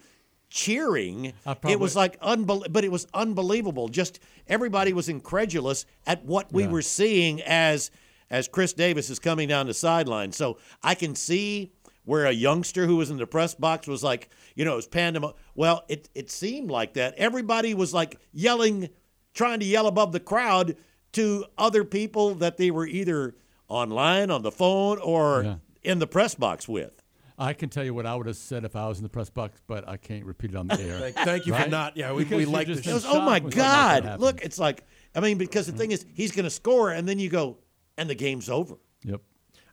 cheering. I it was like unbel- but it was unbelievable. Just everybody was incredulous at what we Yeah. were seeing as as Chris Davis is coming down the sideline. So I can see where a youngster who was in the press box was like, you know, it was pandemonium. Well, it it seemed like that. Everybody was like yelling, trying to yell above the crowd to other people that they were either online on the phone or Yeah. In the press box with. I can tell you what I would have said if I was in the press box, but I can't repeat it on the air. Thank, thank you for not. Yeah, we, Because we like this. It was, oh my shock like God! Look, it's like I mean, because the thing is, he's going to score, and then you go, and the game's over. Yep.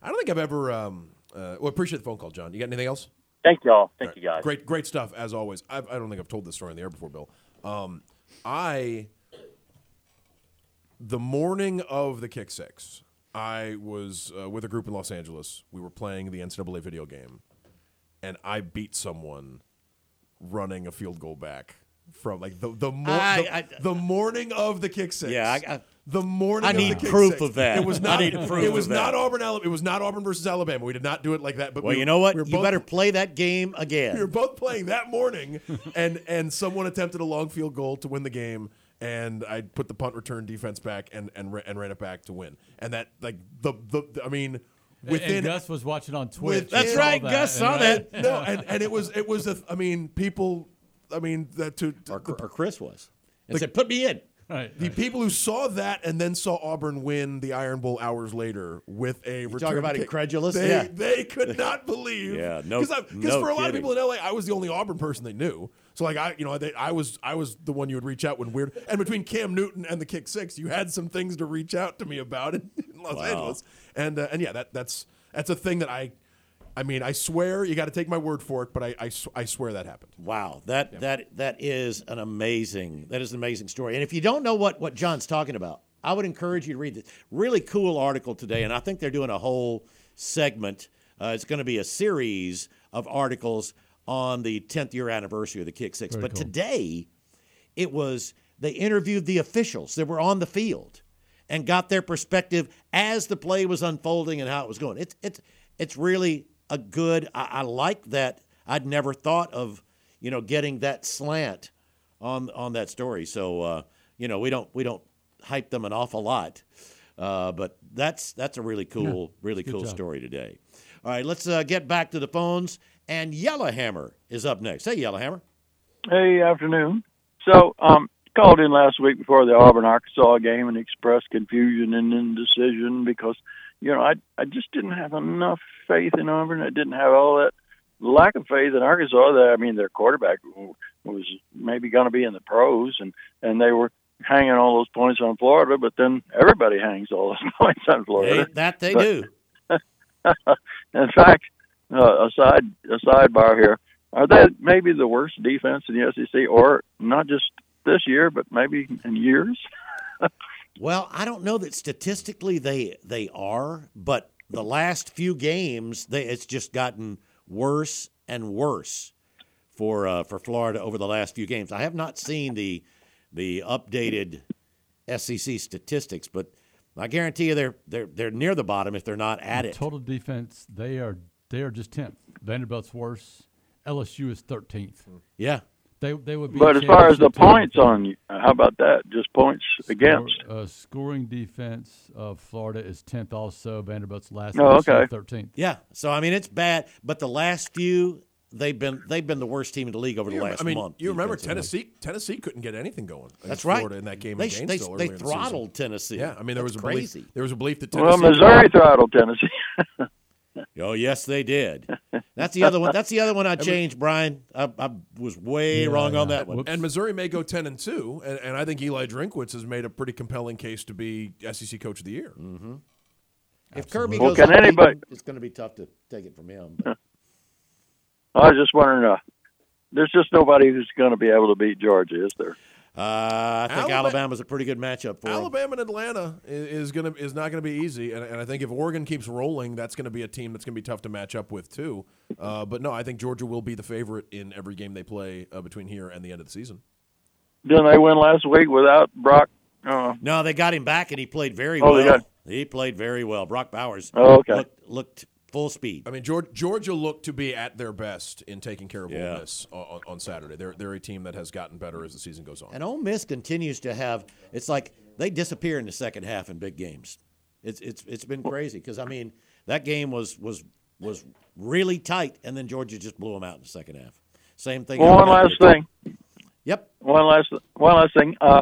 I don't think I've ever. Um, uh, well, appreciate the phone call, John. You got anything else? Thank y'all. Thank you guys. Great, great stuff as always. I've, I don't think I've told this story on the air before, Bill. Um, I the morning of the kick six, I was uh, with a group in Los Angeles. We were playing the NCAA video game, and I beat someone running a field goal back from like the the, mor- I- the, I- the morning of the kick six. Yeah, I- the morning. I of need the kick proof six. of that. It was not. I not. need proof it was of that. not Auburn. Alabama. It was not Auburn versus Alabama. We did not do it like that. But Well, we, you know what? we You both- better play that game again. we were both playing that morning, and and someone attempted a long field goal to win the game, and I put the punt return defense back and and, and ran it back to win. And that like the the, the- I mean within and Gus was watching on Twitch. With- That's right, that, Gus and saw I- that. no, and and it was it was a I mean people I mean that to, to or, the, or Chris was, and said, "Put me in." Right, the people who saw that and then saw Auburn win the Iron Bowl hours later with a return talk about kick, incredulous? They, Yeah. they could not believe. Yeah, no- Because no for a lot of people in LA, I was the only Auburn person they knew. So like I, you know, they, I was I was the one you would reach out when weird. And between Cam Newton and the kick six, you had some things to reach out to me about. in Los Wow. Angeles. And uh, and yeah, that that's that's a thing that I. I mean, I swear you got to take my word for it, but I, I, I swear that happened. Wow, that that that is an amazing that is an amazing story. And if you don't know what what John's talking about, I would encourage you to read this really cool article today. And I think they're doing a whole segment. Uh, it's going to be a series of articles on the 10th year anniversary of the Kick Six. Very but cool. today, it was they interviewed the officials that were on the field and got their perspective as the play was unfolding and how it was going. It's it's it's really a good. I, I like that. I'd never thought of you know getting that slant on on that story. So uh, you know we don't we don't hype them an awful lot, uh, but that's that's a really cool really cool job. story today. All right, let's uh, get back to the phones. And Yellowhammer is up next. Hey, Yellowhammer. Hey, afternoon. So, um, called in last week before the Auburn Arkansas game and expressed confusion and indecision because, you know, I I just didn't have enough faith in Auburn. I didn't have all that lack of faith in Arkansas. That I mean, their quarterback was maybe going to be in the pros, and and they were hanging all those points on Florida. But then everybody hangs all those points on Florida. They, that they But- do. in fact, uh, a side a sidebar here: Are they maybe the worst defense in the SEC, or not just this year, but maybe in years? Well, I don't know that statistically they they are, but the last few games they it's just gotten worse and worse for uh, for Florida over the last few games. I have not seen the the updated SEC statistics, but I guarantee you they're they're they're near the bottom if they're not at it. Total defense, they are they are just tenth. Vanderbilt's worse. LSU is thirteenth. Yeah, they they would be. But as far as the team. points on, how about that? Just points against. Score- uh, scoring defense of Florida is tenth. Also, Vanderbilt's last. Oh, okay. Thirteenth. Yeah, so I mean it's bad, but the last few they've been they've been the worst team in the league over the You rem- last I mean, month. you remember. Tennessee? Tennessee couldn't get anything going. That's right. Florida in that game They in sh- they- they in the throttled Tennessee. Yeah, I mean there That's was a crazy. belief there was a belief that Tennessee. Well, Missouri throttled Tennessee. Oh yes, they did. That's the other one. That's the other one I changed, Bryan. I, I was way wrong on that one. And Missouri may go ten and two, and, and I think Eli Drinkwitz has made a pretty compelling case to be SEC Coach of the Year. Mm-hmm. If Kirby Well, goes can unbeaten, anybody- it's going to be tough to take it from him. I was just wondering. Uh, there's just nobody who's going to be able to beat Georgia, is there? Uh, I think Alabama- Alabama's a pretty good matchup for him. Alabama and Atlanta is, is gonna is not gonna be easy, and, and I think if Oregon keeps rolling, that's gonna be a team that's gonna be tough to match up with too. Uh, but no, I think Georgia will be the favorite in every game they play uh, between here and the end of the season. Didn't they win last week without Brock? Uh, No, they got him back, and he played very Oh, well. got- He played very well. Brock Bowers. Oh, okay. Looked, looked full speed. I mean, Georgia, Georgia looked to be at their best in taking care of Yeah. Ole Miss on, on Saturday. They're they're a team that has gotten better as the season goes on. And Ole Miss continues to have. It's like they disappear in the second half in big games. It's it's it's been crazy because I mean that game was was was really tight, and then Georgia just blew them out in the second half. Same thing. Well, one last thing. Yep. One last one last thing. Uh,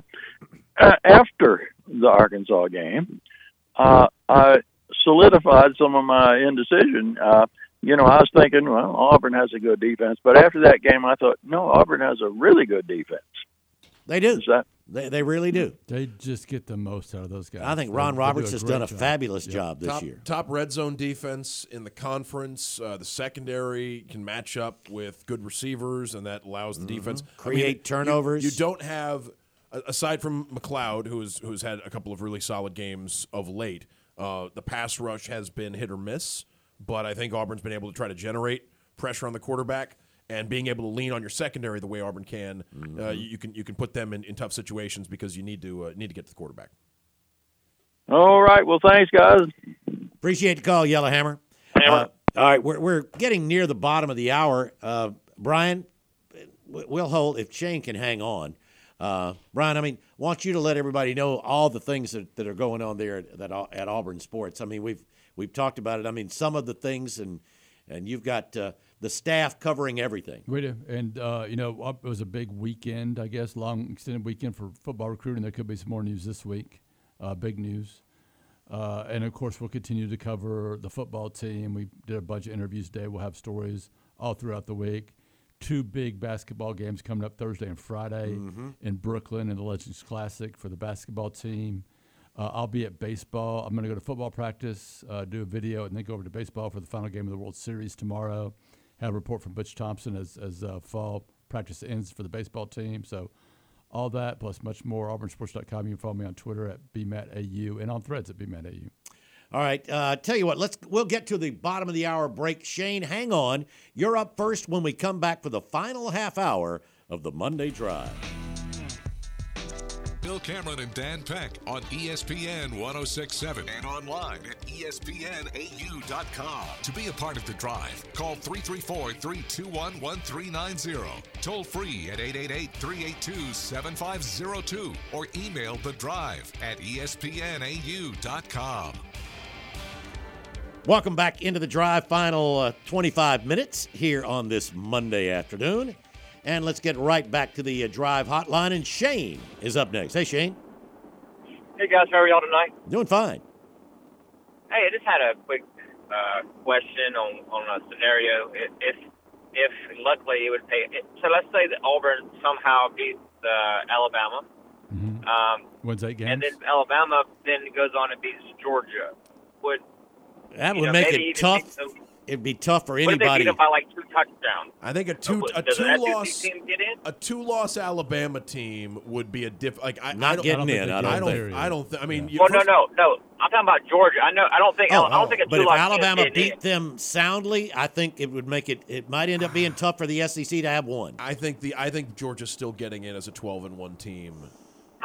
after the Arkansas game, uh, I solidified some of my indecision. Uh, you know, I was thinking, well, Auburn has a good defense, but after that game, I thought, no, Auburn has a really good defense. They do. Is that They they really do. They just get the most out of those guys. I think They- Ron they do Roberts has done a job. fabulous Yeah. job this top, year. Top red zone defense in the conference. Uh, the secondary can match up with good receivers, and that allows the defense I Mm-hmm. Create you- turnovers. You, don't have, aside from McLeod, who's who's had a couple of really solid games of late. Uh, the pass rush has been hit or miss, but I think Auburn's been able to try to generate pressure on the quarterback. And being able to lean on your secondary the way Auburn can, Mm-hmm. uh, you, you can you can put them in, in tough situations because you need to uh, need to get to the quarterback. all right? Well, thanks, guys. Appreciate the call, Yellowhammer. Uh, all right, we're, we're getting near the bottom of the hour. Uh, Bryan, we'll hold if Shane can hang on. Uh, Bryan, I mean, want you to let everybody know all the things that, that are going on there at, at Auburn Sports. I mean, we've we've talked about it. I mean, some of the things, and and you've got uh, the staff covering everything. We do, and uh, you know, it was a big weekend, I guess, long extended weekend for football recruiting. There could be some more news this week, uh, big news, uh, and of course, we'll continue to cover the football team. We did a bunch of interviews today. We'll have stories all throughout the week. Two big basketball games coming up Thursday and Friday Mhm. in Brooklyn in the Legends Classic for the basketball team. Uh, I'll be at baseball. I'm going to go to football practice, uh, do a video, and then go over to baseball for the final game of the World Series tomorrow. Have a report from Butch Thompson as as uh, fall practice ends for the baseball team. So all that plus much more. AuburnSports.com. You can follow me on Twitter at bmatau and on Threads at bmatau. All right. Uh, tell you what, let's we'll get to the bottom of the hour break. Shane, hang on. You're up first when we come back for the final half hour of the Monday Drive. Bill Cameron and Dan Peck on ESPN 1067 and online at ESPNAU.com. To be a part of the drive, call 334 321 1390. Toll free at 888 382 7502 or email the drive at ESPNAU.com. Welcome back into the drive. Final uh, 25 minutes here on this Monday afternoon. And let's get right back to the uh, drive hotline. And Shane is up next. Hey, Shane. Hey guys, how are y'all tonight? Doing fine. Hey, I just had a quick uh, question on on a scenario. If if, if luckily it would pay. So let's say that Auburn somehow beats uh, Alabama, um, Wins eight games. and then Alabama then goes on and beats Georgia. Would That you would know, make it tough. beat them- It'd be tough for What if they beat anybody. them by like two touchdowns? I think a two a two loss team get in? a two loss Alabama team would be a diff. Like I, Not I don't, getting I don't think in, I don't I don't. think. I don't. Th- I mean, you, Well, no, first- no, no. I'm talking about Georgia. I know. I don't think. Oh, I don't oh. think a but two if Alabama team beat them soundly, I think it would make it. It might end up being tough for the SEC to have one. I think the I think Georgia's still getting in as a twelve and one team.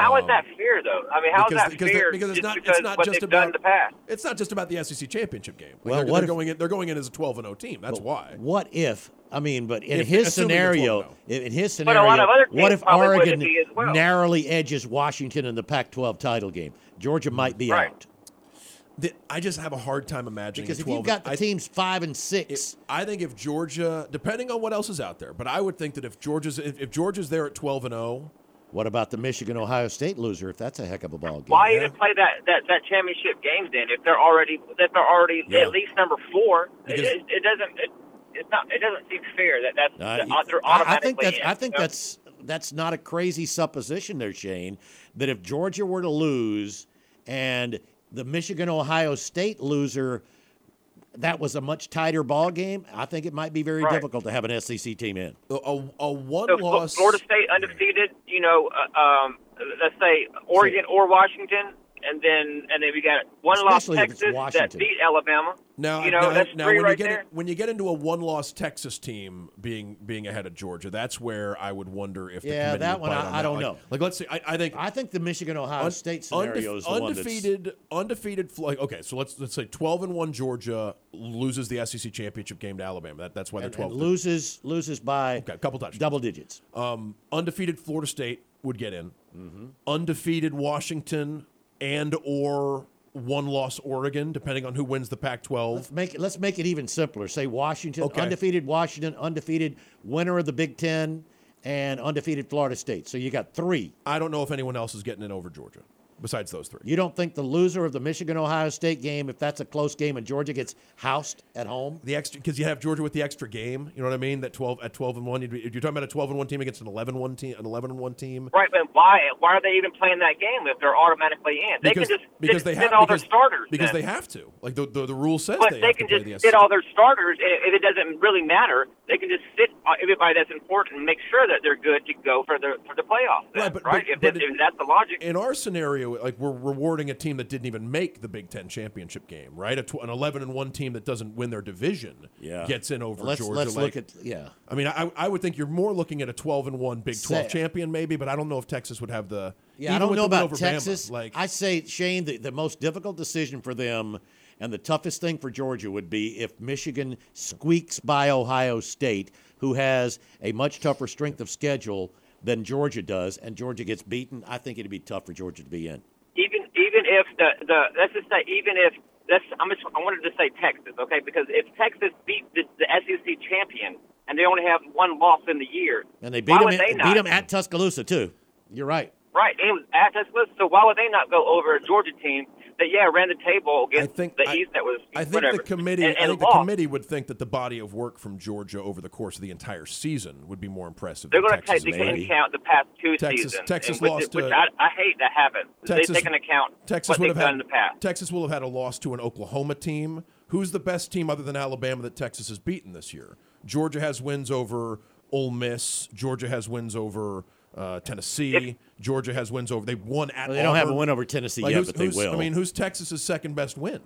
How is Um, that fair, though? I mean, how is because- that because fair? because it's just not- it's not what just they've done in about- the past. It's not just about the SEC championship game. Like Well, they're, what they're if- going in. They're going in as a twelve and zero team. That's But why. What if? I mean, but in If- his scenario, in in his But a scenario, lot of other what if Oregon well. narrowly edges Washington in the Pac-12 title game? Georgia might be Right. out I just have a hard time imagining because if 12 you've got the I- teams five and six, I think if Georgia, depending on what else is out there, but I would think that if Georgia's if, if Georgia's there at twelve and oh, zero, what about the Michigan Ohio State loser? If that's a heck of a ball game, Why even play that, that, that championship game then if they're already if they're already Yeah. at least number four? It, it, it doesn't. It, it's not. It doesn't seem fair that that's Uh, that they're I- I think that's in, I think know? that's that's not a crazy supposition there, Shane. That if Georgia were to lose and the Michigan Ohio State loser, that was a much tighter ball game. I think it might be very Right. difficult to have an SEC team in. a, a, a one so, loss. Florida State undefeated. You know, uh, um, let's say Oregon or Washington, and then and then we got one loss Especially if it's Texas that beat Alabama. Now, you know, now, that's now when right you get there. in, when you get into a one-loss Texas team being being ahead of Georgia, that's where I would wonder if the Yeah, committee that would one bite I- on I that. don't Like- know. Like, let's say I, I think I think the Michigan Ohio un- State scenario undef- is the one that's undefeated undefeated like okay so let's let's say 12 and 1 Georgia loses the SEC championship game to Alabama that, that's why they're and, 12 and loses loses by okay, a couple touchdowns double digits. um, undefeated Florida State would get in Mm-hmm. undefeated Washington and or one loss Oregon depending on who wins the Pac-12 Let's make it, let's make it even simpler. Say Washington, Okay. undefeated Washington, undefeated winner of the Big Ten, and undefeated Florida State. So you got three. I don't know if anyone else is getting in over Georgia besides those three You don't think the loser of the Michigan Ohio State game, if that's a close game and Georgia gets housed at home, the extra because you have Georgia with the extra game you know what I mean that 12 at 12 and 1 you'd be, you're talking about a 12 and 1 team against an 11 1 team an 11 and 1 team Right, but why why are they even playing that game if they're automatically in? They because, can just because they have all because, their starters. because then. they have to like the the, the rule says But they, they, have can to just play the sit all their starters, and if it doesn't really matter, they can just sit everybody that's important and make sure that they're good to go for the for the playoffs. Right, but- right? but- if, but if, it- if that's the logic. in our scenario, like we're rewarding a team that didn't even make the Big Ten championship game, right? A tw- an eleven and one team that doesn't win their division Yeah. gets in over Let's- Georgia. let's like- look at- yeah. I mean, I, I would think you're more looking at a twelve and one Big Twelve Say- champion, maybe, but I don't know if Texas would have the. Yeah, I don't know about over Bama, Texas. like I say, Shane, the, the most difficult decision for them and the toughest thing for Georgia would be if Michigan squeaks by Ohio State, who has a much tougher strength of schedule than Georgia does, and Georgia gets beaten. I think it'd be tough for Georgia to be in. even even if the the let's just say even if let's I'm just, I wanted to say Texas, okay? Because if Texas beat the, the SEC champion and they only have one loss in the year, And they beat them, in- they beat them at Tuscaloosa too. You're right. Right, and it was at Tuscaloosa. So why would they not go over a Georgia team that yeah ran the table against the East that was I think whatever the committee. and, I and think the lost? committee would think that the body of work from Georgia over the course of the entire season would be more impressive. They're going to take into account the past two Texas- seasons. Texas which, lost which to- I, I hate that happens. Texas- they take into account Texas what would they've have done had in the past. Texas will have had a loss to an Oklahoma team. Who's the best team other than Alabama that Texas has beaten this year? Georgia has wins over Ole Miss. Georgia has wins over uh, Tennessee. Georgia has wins over. They won at. Well, they don't have a win over Tennessee Like, yet, who's- but they will. I mean, who's Texas's second best win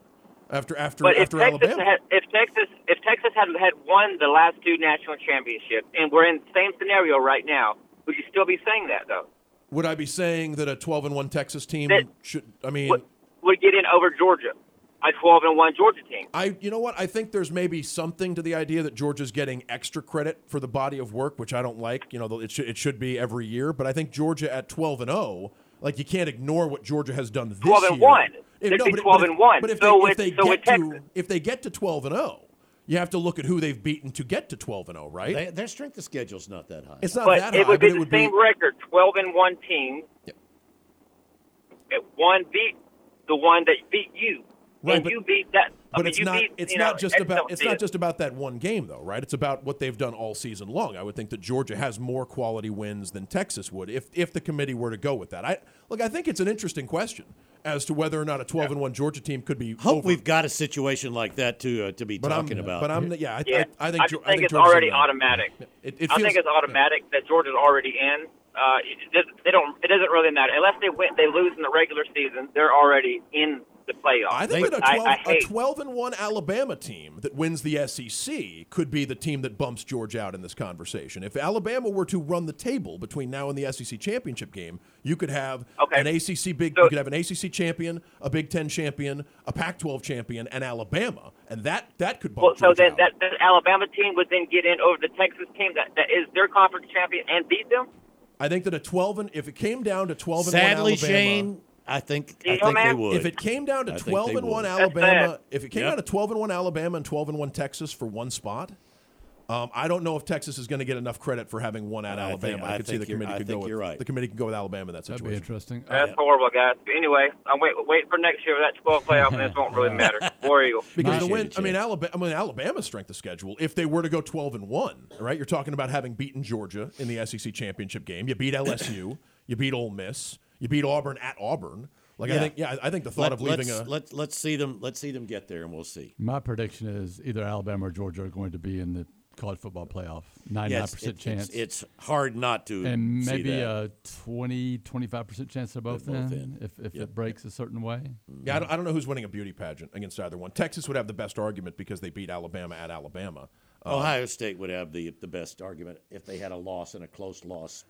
after after But if Texas Alabama? had, if Texas if Texas had had won the last two national championships, and we're in the same scenario right now, would you still be saying that though? Would I be saying that a 12 and 1 Texas team That- should I mean Would, would get in over Georgia, a twelve and one Georgia team? I you know what? I think there's maybe something to the idea that Georgia's getting extra credit for the body of work, which I don't like. You know, it should it should be every year, but I think Georgia at 12 and 0, like you can't ignore what Georgia has done this 12 and year. 1. If- They'd no, but 12 but and 1. But if So they, if they so get to if they get to 12 and 0, you have to look at who they've beaten to get to 12 and 0, right? They, their strength of schedule's not that high. it's not but that it high, would but be it the would same be record, twelve and one team. It one beat the one that beat you, Right, but- you beat that. I But mean, it's not. beat, it's not know, just about. It's not just about that one game, though, right? It's about what they've done all season long. I would think that Georgia has more quality wins than Texas would, if if the committee were to go with that. I look. I think it's an interesting question as to whether or not a twelve and one Georgia team could be. Hope over. we've got a situation like that to uh, to be But I'm- talking about. but I'm- yeah, I- Yeah, I think I Geo- think, I think it's Georgia's already in that. automatic. It, it I think it's automatic that Georgia's already in. Uh, it, does- they don't. It doesn't really matter unless they win. They lose in the regular season. They're already in the playoffs. I think that a I, 12, I a hate 12 and 1 Alabama team that wins the SEC could be the team that bumps Georgia out in this conversation. If Alabama were to run the table between now and the SEC championship game, you could have an ACC big you could have an ACC champion, a Big 10 champion, a Pac-12 champion and Alabama. And that that could bump Well, so then out. that, that Alabama team would then get in over the Texas team that, that is their conference champion and beat them. I think that a 12 and if it came down to 12 and 1 Sadly, Alabama, Shane, I think I think they would. If it came down to I 12 they and 1. Alabama, if it came Yep. down to 12 and 1 Alabama and 12 and 1 Texas for one spot, um, I don't know if Texas is going to get enough credit for having one at I Alabama. think- I, I could see the committee could go with right. the committee could go with Alabama in that That'd be interesting. That's horrible, guys. Anyway, I'm wait wait for next year that 12 playoff, and this won't really matter. War Eagle. Because the win, I mean, Alabama, I mean, Alabama's strength of schedule. If they were to go twelve and one, right? You're talking about having beaten Georgia in the SEC championship game. You beat LSU. you beat Ole Miss. You beat Auburn at Auburn. Like I think, yeah, I think the thought Let, of leaving let's, a let's let's see them let's see them get there, and we'll see. My prediction is either Alabama or Georgia are going to be in the college football playoff. Yeah, 99% it's, it's- chance. It's, hard not to and see maybe that. a 20, 25% chance they're both, They're both in, in. if, if Yep. it breaks a certain way. Yeah, I don't, I don't know who's winning a beauty pageant against either one. Texas would have the best argument because they beat Alabama at Alabama. Uh, Ohio State would have the the best argument if they had a loss and a close loss.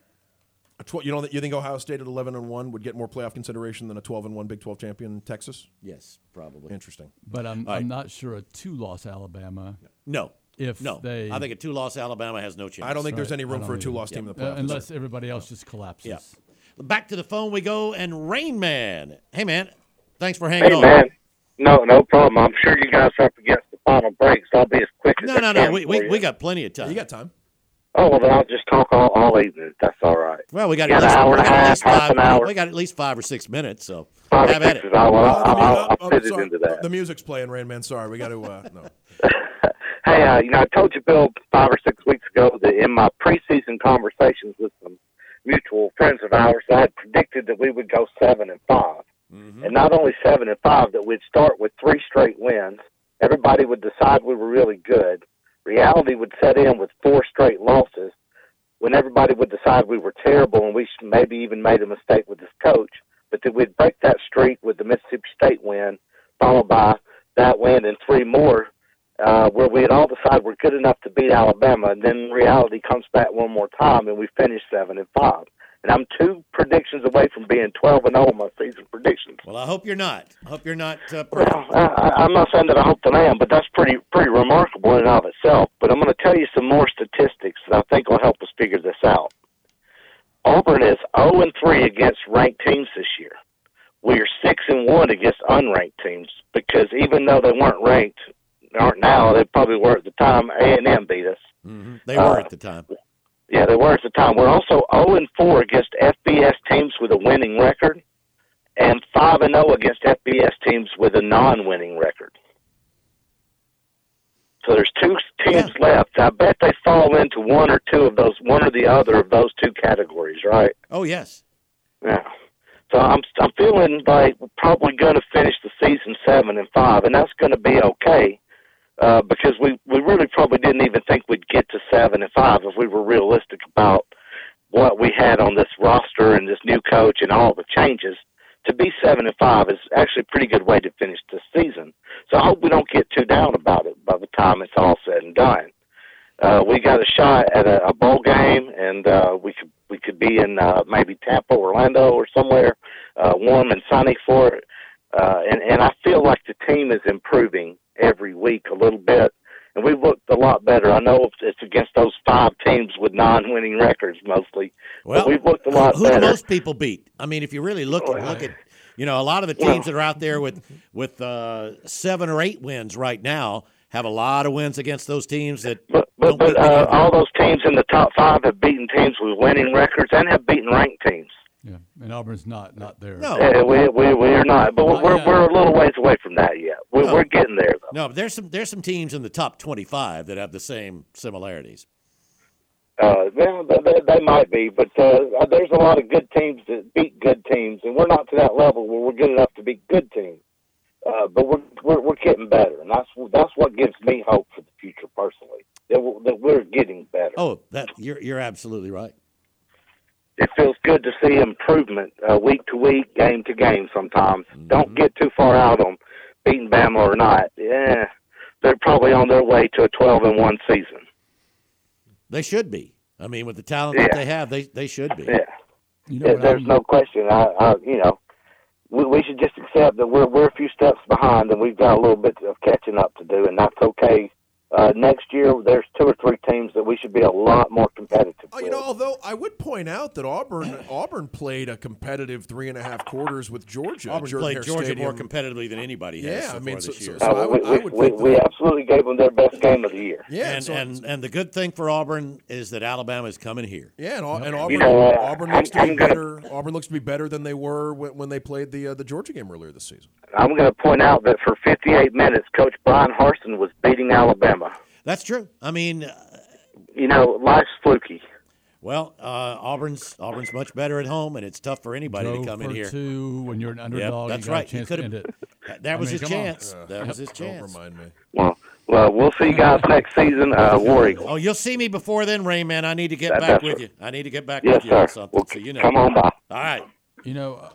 A tw- you don't you think Ohio State at eleven and one would get more playoff consideration than a twelve and one Big Twelve champion Texas? Yes, probably. Interesting. But I'm, All right. I'm not sure a two loss Alabama. No, If no. they, I think a two-loss Alabama has no chance. I don't think there's any room for a two-loss team in the Yeah. playoffs. uh, unless everybody else just collapses. Yeah. Back to the phone we go, and Rain Man. Hey, man. Thanks for hanging Hey, on. man. No, no problem. I'm sure you guys are up against the final break, so I'll be as quick as No, I no, can no. We, for we, you. we got plenty of time. you got time. Oh, well, then I'll just talk all, all evening. That's all right. Well, we got, You at got least, an hour and a at half, least half five. an hour. We got at least five or six minutes. So five have at six it. is all. I'll, the mu- I'll, I'll uh, fit it into that. The music's playing, Rain Man. Sorry, we got to. Uh, no. Hey, uh, you know, I told you, Bill, five or six weeks ago that in my preseason conversations with some mutual friends of ours, I had predicted that we would go seven and 5 and not only seven and five, that we'd start with three straight wins. Everybody would decide we were really good. Reality would set in with four straight losses, when everybody would decide we were terrible and we maybe even made a mistake with this coach. But that we'd break that streak with the Mississippi State win, followed by that win and three more uh, where we had all decided we're good enough to beat Alabama, and then reality comes back one more time, and we finish seven and five. And I'm two predictions away from being twelve and zero in my season predictions. Well, I hope you're not. I hope you're not. Uh, perfect. Well, I, I'm not saying that I hope that I am, but that's pretty pretty remarkable in and of itself. But I'm going to tell you some more statistics that I think will help us figure this out. Auburn is 0 and 3 against ranked teams this year. We are 6 and 1 against unranked teams because even though they weren't ranked, aren't now, they probably were at the time. A and M beat us. Mhm. They were Uh, at the time. Yeah, they were at the time. We're also 0 and 4 against FBS teams with a winning record, and 5 and 0 against FBS teams with a non-winning record. So there's two teams left. I bet they fall into one or two of those, one or the other of those two categories, right? Oh yes. Yeah. So I'm I'm feeling like we're probably going to finish the season seven and five, and that's going to be okay uh, because we we really probably didn't even think we'd get to seven and five if we were realistic about what we had on this roster and this new coach and all the changes. To be seven and five is actually a pretty good way to finish the season. So I hope we don't get too down about it by the time it's all said and done. Uh, we got a shot at a, a bowl game, and uh, we could we could be in uh, maybe Tampa, Orlando, or somewhere uh, warm and sunny for it. Uh, and and I feel like the team is improving every week a little bit, and we've looked a lot better. I know it's against those five teams with non-winning records mostly, Well, but we've looked a lot who do better. most people beat? I mean, if you really look at look at, you know, a lot of the teams that are out there with with uh, seven or eight wins right now have a lot of wins against those teams that But don't but uh, all those teams in the top five have beaten teams with winning records and have beaten ranked teams. Yeah, and Auburn's not not there. Uh, we we we're not, but Not we're yet. we're a little ways away from that yet. We're No. we're getting there though. No, but there's some there's some teams in the top 25 that have the same similarities. Uh, well, they, they, they might be, but uh, there's a lot of good teams that beat good teams, and we're not to that level where we're good enough to beat good teams. Uh, but we're, we're we're getting better, and that's that's what gives me hope for the future personally. That we're, that we're getting better. Oh, that you're you're absolutely right. It feels good to see improvement uh, week to week, game to game. Sometimes don't get too far out on beating Bama or not. Yeah, they're probably on their way to a 12 and one season. They should be. I mean, with the talent that they have, they they should be. Yeah. You Yeah, there's no question. I, I you know, we, we should just accept that we're we're a few steps behind, and we've got a little bit of catching up to do, and that's okay. Uh, next year, there's two or three teams that we should be a lot more competitive. Oh, you know, although I would point out that Auburn Auburn played a competitive three and a half quarters with Georgia. at Auburn Jordan played Hare Georgia Stadium. more competitively than anybody has Yeah, so I mean, far so- this so- year. so I would- we, I would we, we absolutely gave them their best game of the year. Yeah, and so- and and the good thing for Auburn is that Alabama is coming here. Yeah, and, and Auburn, You know, uh, Auburn looks to I'm- be I'm gonna- better. Auburn looks to be better than they were when, when they played the uh, the Georgia game earlier this season. I'm going to point out that for 58 minutes, Coach Bryan Harsin was beating Alabama. That's true. I mean, uh, You know, life's fluky. well, uh, Auburn's Auburn's much better at home, and it's tough for anybody Go to come in here. two when you're an Yep, underdog. that's you right. A chance he could to end have. it. That was mean, his come on. chance. That was his chance. Don't remind me. Well, well, we'll see you guys next season. Uh, War Eagle. Oh, you'll see me before then, Rain Man. I need to get That- back with right. you. I need to get back Yes, with you on something. Well, so you know. come on by. All right. You know, uh,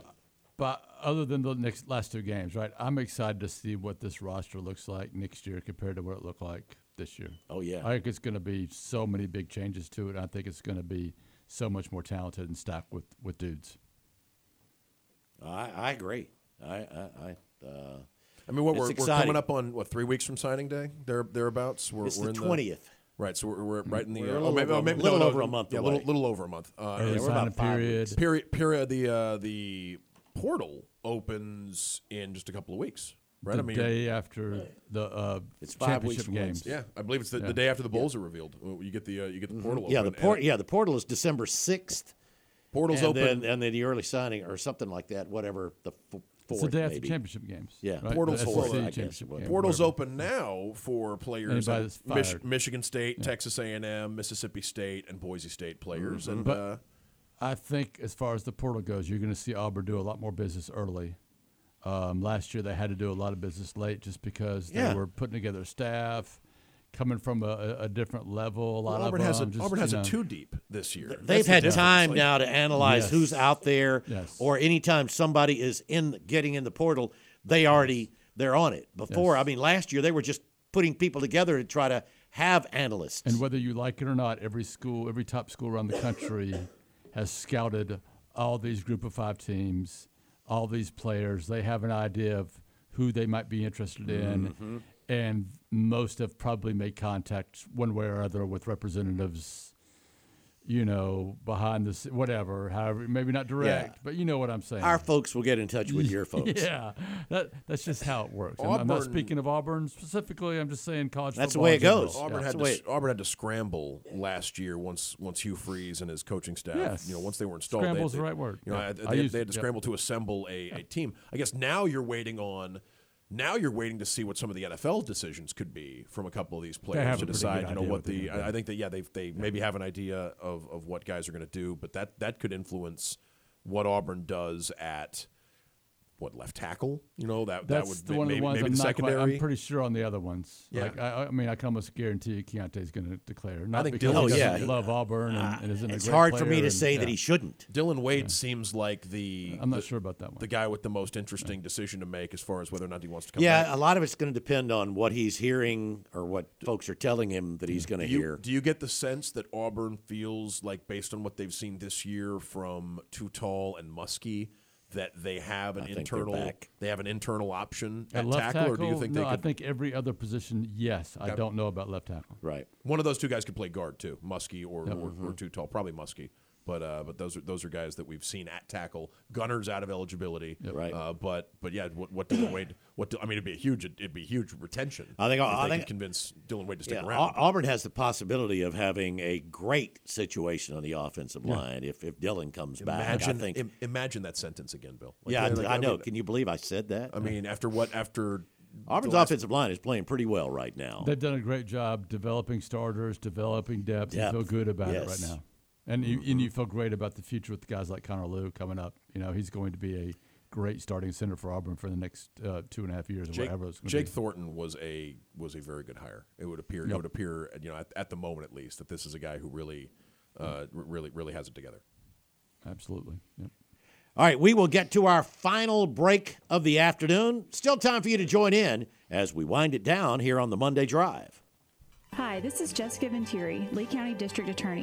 but other than the next last two games, right? I'm excited to see what this roster looks like next year compared to what it looked like this year. Oh, yeah. I think it's going to be so many big changes to it. I think it's going to be so much more talented and stacked with with dudes. I, I agree. I I, I uh, I mean, what we're, we're coming up on what three weeks from signing day? There thereabouts. We're, It's we're the in 20th. Right, so we're, we're right in the We're a uh, little oh, maybe, over oh, a- maybe little no, no, over a month Yeah, a little, little over a month. Uh, Early yeah, we're about period. weeks. Period. Period. The uh, the portal opens in just a couple of weeks. Right. The I mean, the day after the uh, It's five weeks championship from games. yeah, I believe it's the, Yeah. the day after the bowls are revealed. You get the uh, you get the portal. Mm-hmm. yeah, the open. port. Yeah, the portal is December sixth. Portal's and open. then, and then the early signing or something like that. Whatever the f- It's the day after maybe. championship games. Yeah, right? Portal's the full, SEC guess, game, Portal's whatever. open now for players Anybody at Mich- Michigan State, Texas A&M, Mississippi State, and Boise State players. Mm-hmm. And But uh, I think as far as the portal goes, you're going to see Auburn do a lot more business early. Um, last year they had to do a lot of business late just because Yeah. they were putting together staff, coming from a, a, a different level. A lot well, Auburn of has a them just, Auburn you has know, a two deep this year. They've That's had difference. time Like, now to analyze Yes. who's out there, Yes. or anytime somebody is in getting in the portal, they already they're on it. Before, Yes. I mean, last year they were just putting people together to try to have analysts. And whether you like it or not, every school, every top school around the country has scouted all these group of five teams, all these players. They have an idea of who they might be interested in. Mm-hmm. And most have probably made contact one way or other with representatives you know, behind the whatever, however, maybe not direct, but you know what I'm saying. Our folks will get in touch with your folks. yeah, that that's just how it works. I'm, I'm not speaking of Auburn specifically. I'm just saying college. That's the way it goes. Auburn Yeah, had that's to the way Auburn had to scramble last year once once Hugh Freeze and his coaching staff. Yes. You know, once they were installed, Scramble they, is the right word. You know, Yeah. I- they, used- they had to yep. scramble to assemble a, a team. I guess now you're waiting on. Now you're waiting to see what some of the NFL decisions could be from a couple of these players to decide. You know what the. I, I think that yeah they they maybe have an idea of, of what guys are going to do, but that that could influence what Auburn does at what left tackle. You know that That's that would the be- one maybe, of the ones maybe I'm the not quite, secondary. I'm pretty sure on the other ones. Yeah. Like, I, I mean, I can almost guarantee you Keontae's going to declare. Not think because Dillon- he Oh, doesn't yeah. love Auburn and, and isn't a It's great hard for me to and- say that he shouldn't. Dillon Wade seems like the. I'm not the- sure about that one. The guy with the most interesting decision to make as far as whether or not he wants to come Yeah, back. a lot of it's going to depend on what he's hearing or what folks are telling him that he's going to hear. do you get the sense that Auburn feels like, based on what they've seen this year from Too Tall and Muskie, that they have an I internal they have an internal option At at, left tackle, tackle, or do you think no, they I think every other position, yes. I Okay. don't know about left tackle. Right. one of those two guys could play guard too, Muskie or, Yep. or, or Too Tall, probably Muskie. But uh, but those are those are guys that we've seen at tackle. Gunners out of eligibility, Right. Uh, but but yeah, what what Dillon Wade? What do- I mean, it'd be a huge it'd be a huge retention. I think- if I they think- convince Dillon Wade to stick Yeah, around. Auburn has the possibility of having a great situation on the offensive Yeah. line if, if Dillon comes back. Imagine, I think. im- imagine that sentence again, Bill. Like, yeah, I, like, I know. mean, Can you believe I said that? I mean, after what? After Auburn's offensive line is playing pretty well right now. They've done a great job developing starters, developing depth. Depth, You feel good about it right now. And you, and you feel great about the future with guys like Connor Lew coming up. You know, he's going to be a great starting center for Auburn for the next uh, two and a half years or Jake, whatever it's Jake be. Thornton was a was a very good hire. It would appear. It would appear, you know, at, at the moment at least, that this is a guy who really, uh, really, really has it together. Absolutely. Yep. All right, we will get to our final break of the afternoon. Still time for you to join in as we wind it down here on the Monday Drive. Hi, this is Jessica Ventiere, Lee County District Attorney.